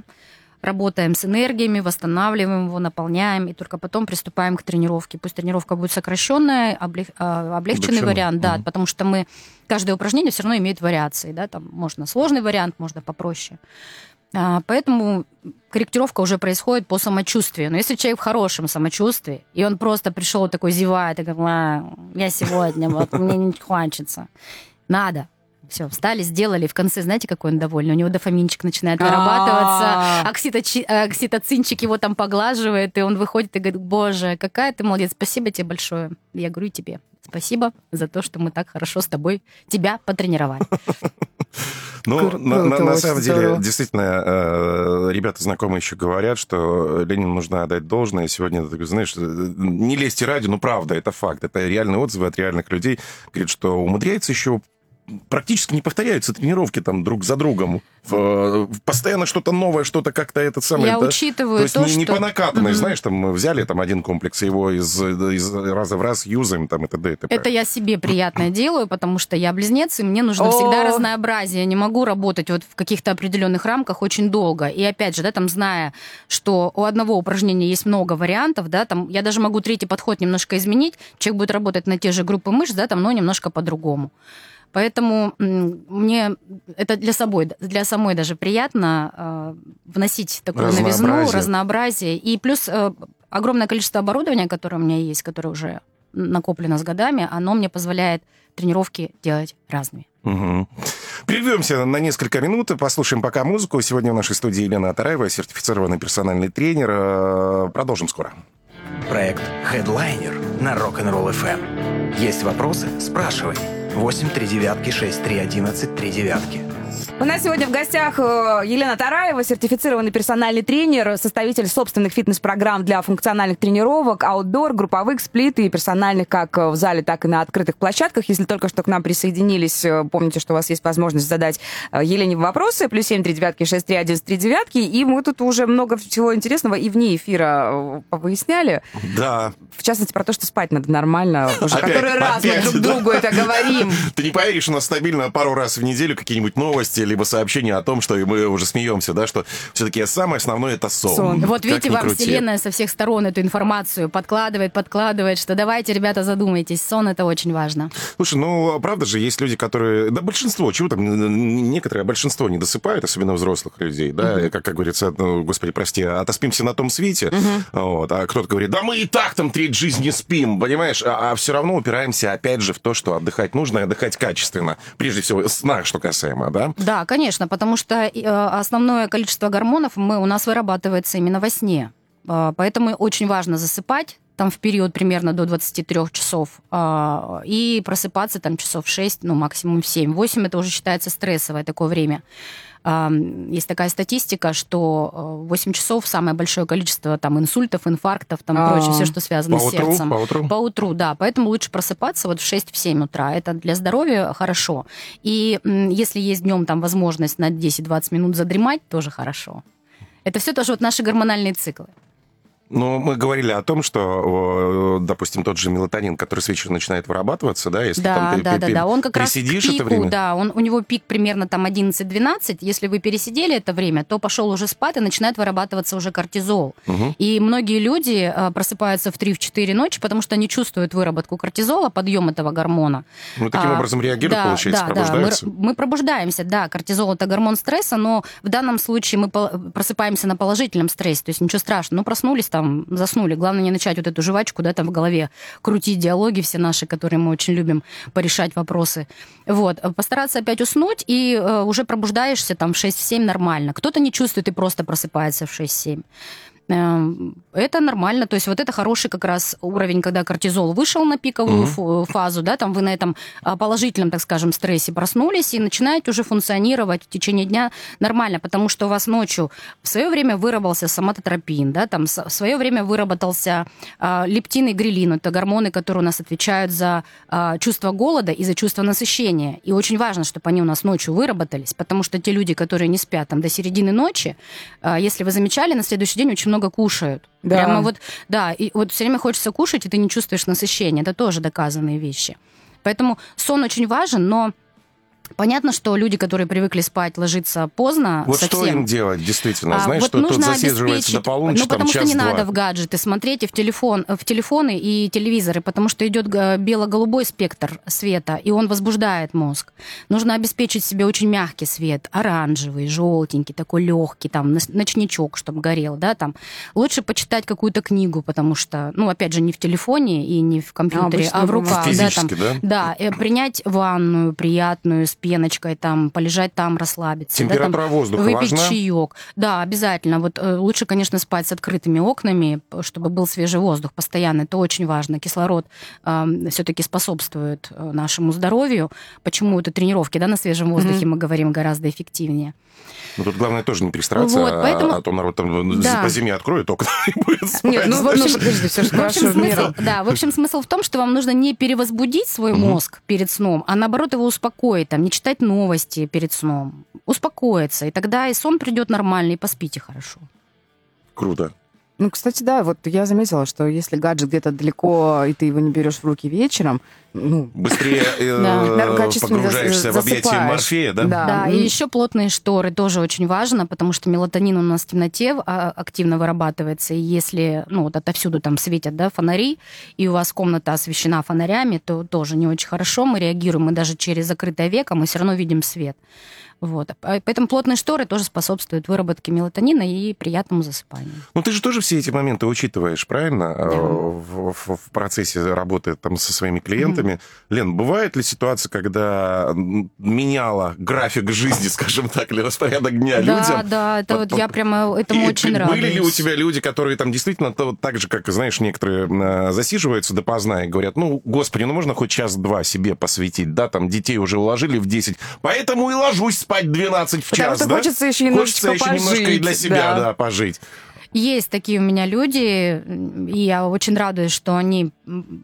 Speaker 2: работаем с энергиями, восстанавливаем его, наполняем, и только потом приступаем к тренировке. Пусть тренировка будет сокращенная, облег- а, облегченный
Speaker 1: Облегченная.
Speaker 2: вариант, да,
Speaker 1: Мгм.
Speaker 2: потому что мы каждое упражнение все равно имеет вариации, да, там можно сложный вариант, можно попроще. А, Поэтому корректировка уже происходит по самочувствию. Но если человек в хорошем самочувствии, и он просто пришел такой зевает, и говорит, «А, я сегодня, вот мне не хочется. Надо. Все, встали, сделали. В конце, знаете, какой он довольный? У него дофаминчик начинает вырабатываться,
Speaker 3: А.
Speaker 2: окситочи- окситоцинчик его там поглаживает, и он выходит и говорит, боже, какая ты молодец, спасибо тебе большое. Я говорю тебе. Спасибо за то, что мы так хорошо с тобой тебя потренировали.
Speaker 1: Ну, на, на- на самом деле,
Speaker 3: здорово.
Speaker 1: действительно, э, ребята знакомые еще говорят, что Ленину нужно отдать должное. Сегодня, ты знаешь, э, не лезьте ради, но правда, это факт. Это реальные отзывы от реальных людей. Говорит, что умудряется еще практически не повторяются тренировки там друг за другом. В- постоянно что-то новое, что-то как-то этот самый...
Speaker 2: Я
Speaker 1: да?
Speaker 2: учитываю
Speaker 1: То есть
Speaker 2: то,
Speaker 1: не, не
Speaker 2: что-
Speaker 1: по накатанной,
Speaker 2: Мгм.
Speaker 1: знаешь, там мы взяли там один комплекс, его из, из раза в раз юзаем, там и т.д. и т.п.
Speaker 2: Это я себе приятное делаю, потому что я близнец, и мне нужно всегда разнообразие. Я не могу работать вот в каких-то определенных рамках очень долго. И опять же, да, там зная, что у одного упражнения есть много вариантов, да, там я даже могу третий подход немножко изменить. Человек будет работать на те же группы мышц, да, там, но немножко по-другому. Поэтому мне это для собой, для самой даже приятно э, вносить такую новизну,
Speaker 1: Разнообразие.
Speaker 2: разнообразие. И плюс э, огромное количество оборудования, которое у меня есть, которое уже накоплено с годами, оно мне позволяет тренировки делать разными.
Speaker 1: Угу. Прервемся на несколько минут и послушаем пока музыку. Сегодня в нашей студии Елена Атараева, сертифицированный персональный тренер. Э, Продолжим скоро.
Speaker 4: Проект Headliner на Rock'n'Roll FM. Есть вопросы? Спрашивай. 8 3 девятки 6 3 11 3 девятки.
Speaker 3: У нас сегодня в гостях э, Елена Тараева, сертифицированный персональный тренер, составитель собственных фитнес-программ для функциональных тренировок, аутдор, групповых, сплит и персональных как в зале, так и на открытых площадках. Если только что к нам присоединились, э, помните, что у вас есть возможность задать э, Елене вопросы. Плюс семь три девятки шесть три один три девятки. И мы тут уже много всего интересного и вне эфира э, выясняли.
Speaker 1: Да.
Speaker 3: В частности, про то, что спать надо нормально. Уже
Speaker 1: Опять-
Speaker 3: который раз мы
Speaker 1: опять,
Speaker 3: друг
Speaker 1: да.
Speaker 3: другу это говорим.
Speaker 1: Ты не поверишь, у нас стабильно пару раз в неделю какие-нибудь новости новости, либо сообщения о том, что мы уже смеемся, да, что все-таки самое основное это сон.
Speaker 3: Сон.
Speaker 2: Вот
Speaker 1: Как
Speaker 2: видите, вам
Speaker 1: крути.
Speaker 2: Вселенная со всех сторон эту информацию подкладывает, подкладывает, что давайте, ребята, задумайтесь, сон это очень важно.
Speaker 1: Слушай, ну, правда же, есть люди, которые... Да, большинство, чего там, н- н- некоторые, а большинство не досыпают, особенно взрослых людей, да, как, как говорится, ну, господи, прости, отоспимся на том свете, вот, а кто-то говорит, да мы и так там треть жизни спим, понимаешь, а, все равно упираемся, опять же, в то, что отдыхать нужно, и отдыхать качественно, прежде всего, сна, что касаемо, да?
Speaker 2: Да, конечно, потому что э, основное количество гормонов мы, у нас вырабатывается именно во сне. Э, Поэтому очень важно засыпать там в период примерно до 23 часов э, и просыпаться там часов 6, ну максимум 7. 8 это уже считается стрессовое такое время. Э, Есть такая статистика, что э, 8 часов самое большое количество там инсультов, инфарктов, там
Speaker 3: А.
Speaker 2: прочее, все, что связано
Speaker 1: По
Speaker 2: с сердцем.
Speaker 1: по утру.
Speaker 2: По утру, да. Поэтому лучше просыпаться вот в 6-7 утра. Это для здоровья хорошо. И если есть днем там возможность на 10-20 минут задремать, тоже хорошо. Это все тоже вот наши гормональные циклы.
Speaker 1: Ну, мы говорили о том, что, допустим, тот же мелатонин, который с вечера начинает вырабатываться, да, если
Speaker 2: Да,
Speaker 1: там ты
Speaker 2: да,
Speaker 1: пе-
Speaker 2: да,
Speaker 1: пе-
Speaker 2: да. Он как раз к пику,
Speaker 1: это время.
Speaker 2: да, он, у него пик примерно там 11-12. Если вы пересидели это время, то пошел уже спать и начинает вырабатываться уже кортизол.
Speaker 1: Мгм.
Speaker 2: И многие люди э, просыпаются в 3-4 ночи, потому что они чувствуют выработку кортизола, подъем этого гормона.
Speaker 1: Ну, таким
Speaker 2: А,
Speaker 1: образом реагируют,
Speaker 2: да,
Speaker 1: получается,
Speaker 2: да,
Speaker 1: пробуждаются.
Speaker 2: Да, мы, мы пробуждаемся, да, кортизол это гормон стресса, но в данном случае мы просыпаемся на положительном стрессе, то есть ничего страшного. Ну, проснулись там, заснули. Главное не начать вот эту жвачку, да, там в голове крутить диалоги все наши, которые мы очень любим порешать вопросы. Вот. Постараться опять уснуть, и э, уже пробуждаешься там в 6-7 нормально. Кто-то не чувствует и просто просыпается в 6-7. Эм, Это нормально, то есть вот это хороший как раз уровень, когда кортизол вышел на пиковую фу- фазу, да, там вы на этом а, положительном, так скажем, стрессе проснулись и начинаете уже функционировать в течение дня нормально, потому что у вас ночью в свое время выработался соматотропин, да, там в свое время выработался а, лептин и грилин, это гормоны, которые у нас отвечают за а, чувство голода и за чувство насыщения. И очень важно, чтобы они у нас ночью выработались, потому что те люди, которые не спят там до середины ночи, если вы замечали, на следующий день очень много кушают.
Speaker 3: Да.
Speaker 2: Прямо вот, да, и вот все время хочется кушать, и ты не чувствуешь насыщения. Это тоже доказанные вещи. Поэтому сон очень важен, но понятно, что люди, которые привыкли спать, ложиться поздно,
Speaker 1: Вот
Speaker 2: совсем...
Speaker 1: что им делать, действительно?
Speaker 2: А,
Speaker 1: Знаешь,
Speaker 2: вот
Speaker 1: что тут
Speaker 2: нужно
Speaker 1: засиживается
Speaker 2: обеспечить-
Speaker 1: до полуночи,
Speaker 2: Ну,
Speaker 1: там
Speaker 2: потому что не
Speaker 1: час-два.
Speaker 2: надо в гаджеты смотреть и в, телефон, в телефоны и телевизоры, потому что идет га- бело-голубой спектр света, и он возбуждает мозг. Нужно обеспечить себе очень мягкий свет, оранжевый, желтенький, такой легкий, там, ноч- ночничок, чтобы горел, да, там. Лучше почитать какую-то книгу, потому что, ну, опять же, не в телефоне и не в компьютере,
Speaker 3: обычно
Speaker 2: а, в руках, да, там.
Speaker 1: Да?
Speaker 2: Да, э, принять ванную приятную пеночкой, там, полежать там, расслабиться. да, там,
Speaker 1: Температура воздуха
Speaker 2: выпить
Speaker 1: важна?
Speaker 2: чаек. Да, обязательно. Вот э, лучше, конечно, спать с открытыми окнами, чтобы был свежий воздух постоянно. Это очень важно. Кислород все-таки способствует э, нашему здоровью. Почему это тренировки, да, на свежем воздухе мы говорим гораздо эффективнее.
Speaker 1: Ну, тут главное тоже не перестараться,
Speaker 2: Вот,
Speaker 1: а-
Speaker 2: поэтому-
Speaker 1: а то народ там
Speaker 2: Да.
Speaker 1: по зиме откроет окна и будет спать.
Speaker 3: Нет, ну, ну подожди, все же
Speaker 2: В общем,
Speaker 3: хорошо в
Speaker 2: смысл, да, в общем, смысл в том, что вам нужно не перевозбудить свой мозг перед сном, а наоборот его успокоить, там, не читать новости перед сном, успокоиться, и тогда и сон придет нормально, и поспите хорошо.
Speaker 1: Круто.
Speaker 3: Ну, кстати, да, вот я заметила, что если гаджет где-то далеко, и ты его не берешь в руки вечером, ну,
Speaker 1: Быстрее э,
Speaker 2: Да.
Speaker 1: погружаешься в объятия морфея, да?
Speaker 3: Да.
Speaker 2: Да, и еще плотные шторы тоже очень важно, потому что мелатонин у нас в темноте а, активно вырабатывается, и если, ну, вот отовсюду там светят, да, фонари, и у вас комната освещена фонарями, то тоже не очень хорошо, мы реагируем, мы даже через закрытое веко, мы все равно видим свет. Вот. А Поэтому плотные шторы тоже способствуют выработке мелатонина и приятному засыпанию.
Speaker 1: Ну, ты же тоже все эти моменты учитываешь, правильно? Э, В, в- в процессе работы там со своими клиентами. Лен, бывает ли ситуация, когда меняла график жизни, скажем так, или распорядок дня
Speaker 2: да,
Speaker 1: людям?
Speaker 2: да, это вот я прямо этому
Speaker 1: И
Speaker 2: очень
Speaker 1: ты-
Speaker 2: радуюсь.
Speaker 1: Были ли у тебя люди, которые там действительно то, так же, как, знаешь, некоторые э, засиживаются допоздна и говорят, ну, господи, ну можно хоть час-два себе посвятить, да, там детей уже уложили в 10, поэтому и ложусь спать 12 в
Speaker 3: Потому
Speaker 1: час, да?
Speaker 3: хочется еще
Speaker 1: Хочется
Speaker 3: немножечко
Speaker 1: еще немножко и для
Speaker 3: пожить,
Speaker 1: себя,
Speaker 3: да.
Speaker 1: да, пожить.
Speaker 2: Есть такие у меня люди, и я очень радуюсь, что они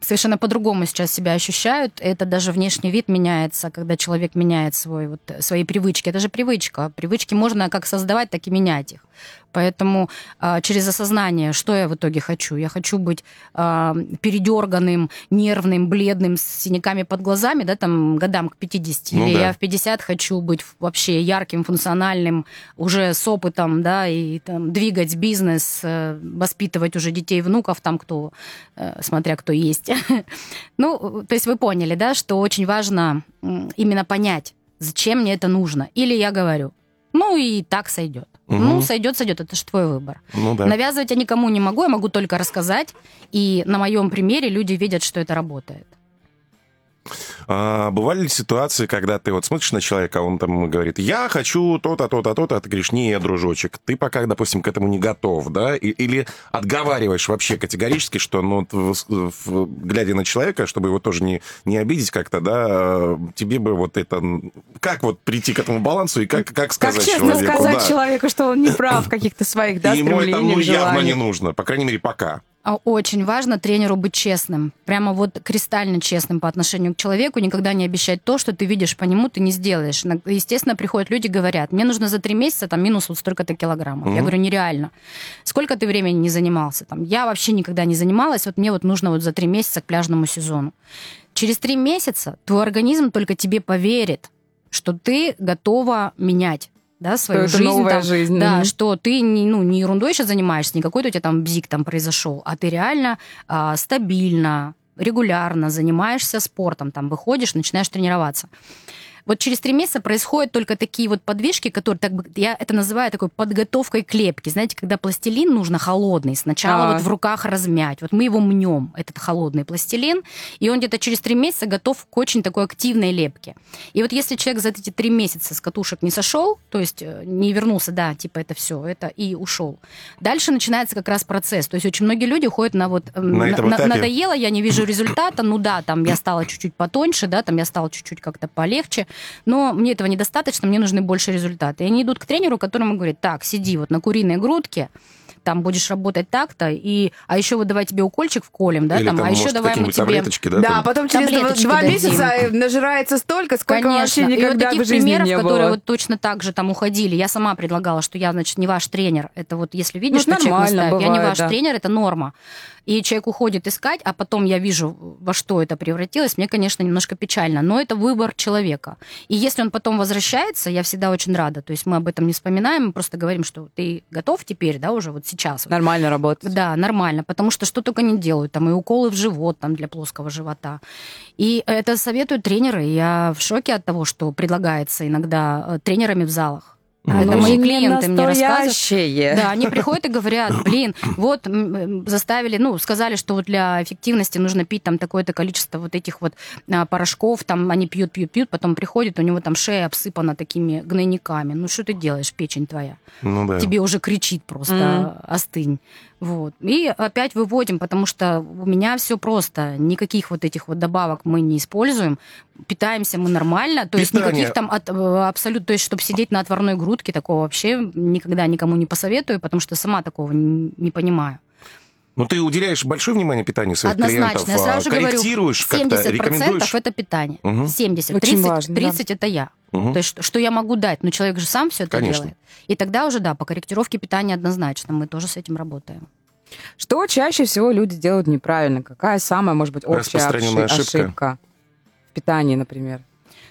Speaker 2: совершенно по-другому сейчас себя ощущают. Это даже внешний вид меняется, когда человек меняет свой, вот, свои привычки. Это же привычка. Привычки можно как создавать, так и менять их. Поэтому а, через осознание, что я в итоге хочу? Я хочу быть а, передерганным, нервным, бледным, с синяками под глазами, да, там, годам к 50.
Speaker 1: Ну
Speaker 2: Или
Speaker 1: да.
Speaker 2: я в 50 хочу быть вообще ярким, функциональным, уже с опытом, да, и там, двигать бизнес, э, воспитывать уже детей, внуков, там кто, э, смотря кто есть. Ну, то есть вы поняли, да, что очень важно именно понять, зачем мне это нужно. Или я говорю, ну и так сойдет.
Speaker 1: Мгм.
Speaker 2: Ну, сойдет, сойдет, это же твой выбор.
Speaker 1: Ну да.
Speaker 2: Навязывать я никому не могу, я могу только рассказать. И на моем примере люди видят, что это работает.
Speaker 1: А, бывали ли ситуации, когда ты вот смотришь на человека, он там говорит, я хочу то-то, то-то, то-то, а ты говоришь, не, дружочек, ты пока, допустим, к этому не готов, да? И- или отговариваешь вообще категорически, что, ну, в- в- глядя на человека, чтобы его тоже не, не обидеть как-то, да, тебе бы вот это... Как вот прийти к этому балансу и как, как
Speaker 3: Как
Speaker 1: сказать
Speaker 3: честно
Speaker 1: человеку?
Speaker 3: сказать
Speaker 1: да.
Speaker 3: человеку, что он не прав в каких-то своих, да,
Speaker 1: ему это, ну, явно не нужно, по крайней мере, пока.
Speaker 2: А Очень важно тренеру быть честным. Прямо вот кристально честным по отношению к человеку. Никогда не обещать то, что ты видишь по нему, ты не сделаешь. Естественно, приходят люди, говорят, мне нужно за три месяца там минус вот столько-то килограммов.
Speaker 1: Мгм.
Speaker 2: Я говорю, нереально. Сколько ты времени не занимался? Там, я вообще никогда не занималась, вот мне вот нужно вот за три месяца к пляжному сезону. Через три месяца твой организм только тебе поверит, что ты готова менять да, свою
Speaker 3: это
Speaker 2: жизнь.
Speaker 3: новая
Speaker 2: там,
Speaker 3: жизнь,
Speaker 2: Да, что ты не, ну, не ерундой сейчас занимаешься, не какой-то у тебя там бзик там произошел, а ты реально а, стабильно, регулярно занимаешься спортом, там выходишь, начинаешь тренироваться. Вот через три месяца происходят только такие вот подвижки, которые, так я это называю такой подготовкой к лепке. Знаете, когда пластилин нужно холодный, сначала
Speaker 3: А.
Speaker 2: вот в руках размять. Вот мы его мнем, этот холодный пластилин, и он где-то через три месяца готов к очень такой активной лепке. И вот если человек за эти три месяца с катушек не сошел, то есть э, не вернулся, да, типа это все, это и ушел. Дальше начинается как раз процесс. То есть очень многие люди ходят на вот эм,
Speaker 1: На этом этапе.
Speaker 2: надоело, я не вижу результата, ну да, там я стала чуть-чуть потоньше, да, там я стала чуть-чуть как-то полегче, но мне этого недостаточно, мне нужны больше результаты. И они идут к тренеру, которому говорят, так, сиди вот на куриной грудке, там будешь работать так-то, и, а еще вот давай тебе укольчик вколем, да,
Speaker 1: Или
Speaker 2: там,
Speaker 1: там,
Speaker 2: а еще давай мы тебе...
Speaker 1: таблеточки, да?
Speaker 3: Да,
Speaker 1: там?
Speaker 3: потом через два,
Speaker 2: Таблеточки
Speaker 3: два месяца э, нажирается столько, сколько вообще
Speaker 2: Конечно. и вот
Speaker 3: никогда
Speaker 2: таких
Speaker 3: в жизни
Speaker 2: примеров,
Speaker 3: не
Speaker 2: которые
Speaker 3: было.
Speaker 2: вот точно так же там уходили. Я сама предлагала, что я, значит, не ваш тренер. Это вот если видишь,
Speaker 3: Ну,
Speaker 2: что человек
Speaker 3: нормально
Speaker 2: настаивает, я не
Speaker 3: бывает,
Speaker 2: ваш
Speaker 3: да.
Speaker 2: тренер, это норма. И человек уходит искать, а потом я вижу, во что это превратилось. Мне, конечно, немножко печально, но это выбор человека. И если он потом возвращается, я всегда очень рада. То есть мы об этом не вспоминаем, мы просто говорим, что ты готов теперь, да, уже вот сейчас.
Speaker 3: Нормально работает.
Speaker 2: Да, нормально, потому что что только не делают, там и уколы в живот, там для плоского живота. И это советуют тренеры. Я в шоке от того, что предлагается иногда э, тренерами в залах.
Speaker 1: Мгм.
Speaker 2: Это
Speaker 1: Ну,
Speaker 2: мои клиенты мне рассказывают. Да, они приходят и говорят, блин, вот заставили, ну, сказали, что вот для эффективности нужно пить там такое-то количество вот этих вот а, порошков, там они пьют, пьют, пьют, потом приходит, у него там шея обсыпана такими гнойниками. Ну, что ты делаешь, печень твоя?
Speaker 1: Ну да.
Speaker 2: тебе уже кричит просто
Speaker 3: Мгм.
Speaker 2: остынь. Вот. И опять выводим, потому что у меня все просто. Никаких вот этих вот добавок мы не используем. Питаемся мы нормально. То есть
Speaker 1: Питание.
Speaker 2: никаких там от, абсолютно... То есть чтобы сидеть на отварной грудке, такого вообще никогда никому не посоветую, потому что сама такого не, не понимаю.
Speaker 1: Ну, ты уделяешь большое внимание питанию своих
Speaker 2: Однозначно.
Speaker 1: клиентов,
Speaker 2: Я сразу же
Speaker 1: а,
Speaker 2: говорю,
Speaker 1: корректируешь как-то,
Speaker 2: 70%
Speaker 1: рекомендуешь?
Speaker 2: это питание.
Speaker 1: Мгм.
Speaker 2: 70.
Speaker 3: Очень
Speaker 2: 30,
Speaker 3: важно, да.
Speaker 2: 30 это я.
Speaker 1: Мгм.
Speaker 2: То есть, что- что я могу дать? Но человек же сам все это
Speaker 1: Конечно.
Speaker 2: делает. И тогда уже, да, по корректировке питания однозначно. Мы тоже с этим работаем.
Speaker 3: Что чаще всего люди делают неправильно? Какая самая, может быть, общая
Speaker 1: ошибка.
Speaker 3: ошибка? В питании, например.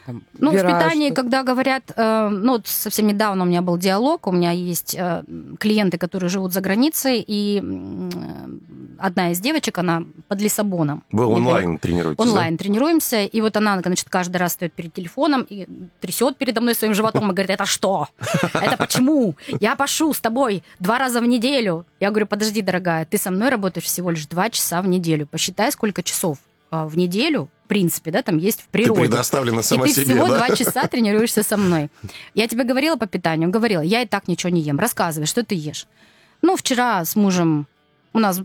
Speaker 3: Там,
Speaker 2: Ну, в
Speaker 3: выбираешь
Speaker 2: питании,
Speaker 3: что-то.
Speaker 2: когда говорят, э, ну, вот совсем недавно у меня был диалог, у меня есть э, клиенты, которые живут за границей, и э, одна из девочек, она под Лиссабоном.
Speaker 1: Вы онлайн тренируетесь, да?
Speaker 2: Онлайн тренируемся, и вот она, значит, каждый раз стоит перед телефоном и трясет передо мной своим животом и говорит, это что? Это почему? Я пошу с тобой два раза в неделю. Я говорю, подожди, дорогая, ты со мной работаешь всего лишь два часа в неделю. Посчитай, сколько часов а, в неделю, принципе, да, там есть в
Speaker 1: Ты
Speaker 2: природе.
Speaker 1: предоставлена
Speaker 2: И
Speaker 1: сама
Speaker 2: ты
Speaker 1: себе,
Speaker 2: всего
Speaker 1: да?
Speaker 2: два часа тренируешься со мной. Я тебе говорила по питанию? Говорила. Я и так ничего не ем. Рассказывай, что ты ешь. Ну, вчера с мужем у нас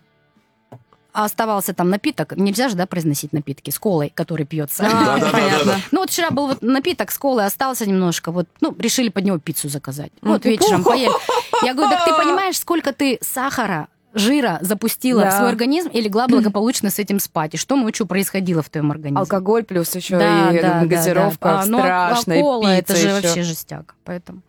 Speaker 2: оставался там напиток. Нельзя же, да, произносить напитки с колой, который пьется.
Speaker 3: А,
Speaker 1: Да-да-да-да-да.
Speaker 3: понятно.
Speaker 2: Ну, вот вчера был вот напиток с колой, остался немножко. Вот, ну, решили под него пиццу заказать. Вот вечером поели. Я говорю, так ты понимаешь, сколько ты сахара жира запустила
Speaker 3: Да.
Speaker 2: в свой организм и легла благополучно с этим спать. И что ночью происходило в твоем организме?
Speaker 3: Алкоголь плюс еще
Speaker 2: Да,
Speaker 3: и
Speaker 2: да, да,
Speaker 3: газировка
Speaker 2: да. А, ну, а- а
Speaker 3: страшная,
Speaker 2: кола
Speaker 3: пицца
Speaker 2: это же
Speaker 3: еще.
Speaker 2: вообще жестяк. Поэтому.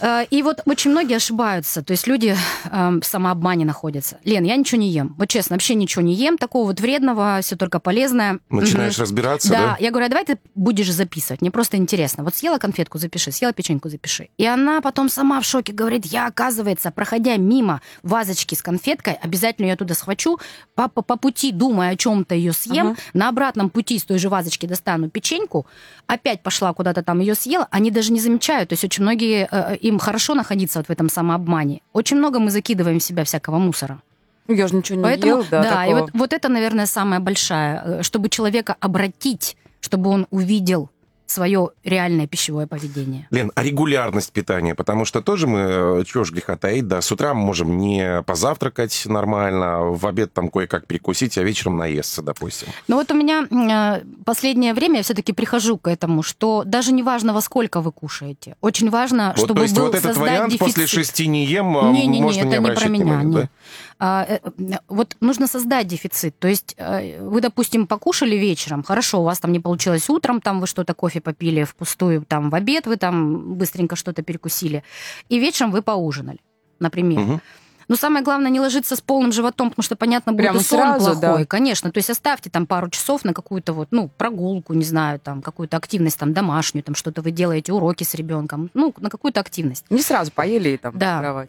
Speaker 2: Э, И вот очень многие ошибаются. То есть люди эм, в самообмане находятся. Лен, я ничего не ем. Вот честно, вообще ничего не ем. Такого вот вредного, все только полезное.
Speaker 1: Начинаешь разбираться,
Speaker 2: Да,
Speaker 1: да?
Speaker 2: я говорю, а давай ты будешь записывать. Мне просто интересно. Вот съела конфетку, запиши, съела печеньку, запиши. И она потом сама в шоке говорит, я, оказывается, проходя мимо вазочки с конфеткой, обязательно ее туда схвачу, по, по, по пути, думая о чем-то ее съем,
Speaker 3: Ага.
Speaker 2: на обратном пути с той же вазочки достану печеньку, опять пошла куда-то там ее съела, они даже не замечают. То есть очень многие, э, им хорошо находиться вот в этом самообмане. Очень много мы закидываем в себя всякого мусора.
Speaker 3: Ну, я же ничего не
Speaker 2: Поэтому,
Speaker 3: ел, да,
Speaker 2: и
Speaker 3: такого.
Speaker 2: вот, вот это, наверное, самое большое, э, чтобы человека обратить, чтобы он увидел свое реальное пищевое поведение.
Speaker 1: Лен, а регулярность питания? Потому что тоже мы, чего ж греха таить, да, с утра мы можем не позавтракать нормально, в обед там кое-как перекусить, а вечером наесться, допустим.
Speaker 2: Но вот у меня э, последнее время я все-таки прихожу к этому, что даже не важно, во сколько вы кушаете. Очень важно,
Speaker 1: Вот,
Speaker 2: чтобы
Speaker 1: то есть
Speaker 2: был
Speaker 1: вот этот вариант
Speaker 2: дефицит.
Speaker 1: после шести не ем, а
Speaker 2: Не-не-не,
Speaker 1: можно не
Speaker 2: это не про
Speaker 1: обращать
Speaker 2: меня.
Speaker 1: внимания, да?
Speaker 2: нет. А, э, э, вот нужно создать дефицит. То есть э, вы, допустим, покушали вечером, хорошо, у вас там не получилось утром, там вы что-то кофе попили впустую, там в обед вы там быстренько что-то перекусили, и вечером вы поужинали, например.
Speaker 1: Мгм.
Speaker 2: Но самое главное не ложиться с полным животом, потому что, понятно, будет
Speaker 3: Прямо
Speaker 2: сон
Speaker 3: сразу,
Speaker 2: плохой,
Speaker 3: да.
Speaker 2: конечно. То есть оставьте там пару часов на какую-то вот, ну, прогулку, не знаю, там, какую-то активность там домашнюю, там что-то вы делаете, уроки с ребенком, ну, на какую-то активность.
Speaker 3: Не сразу поели и там
Speaker 2: Да.
Speaker 3: кровать.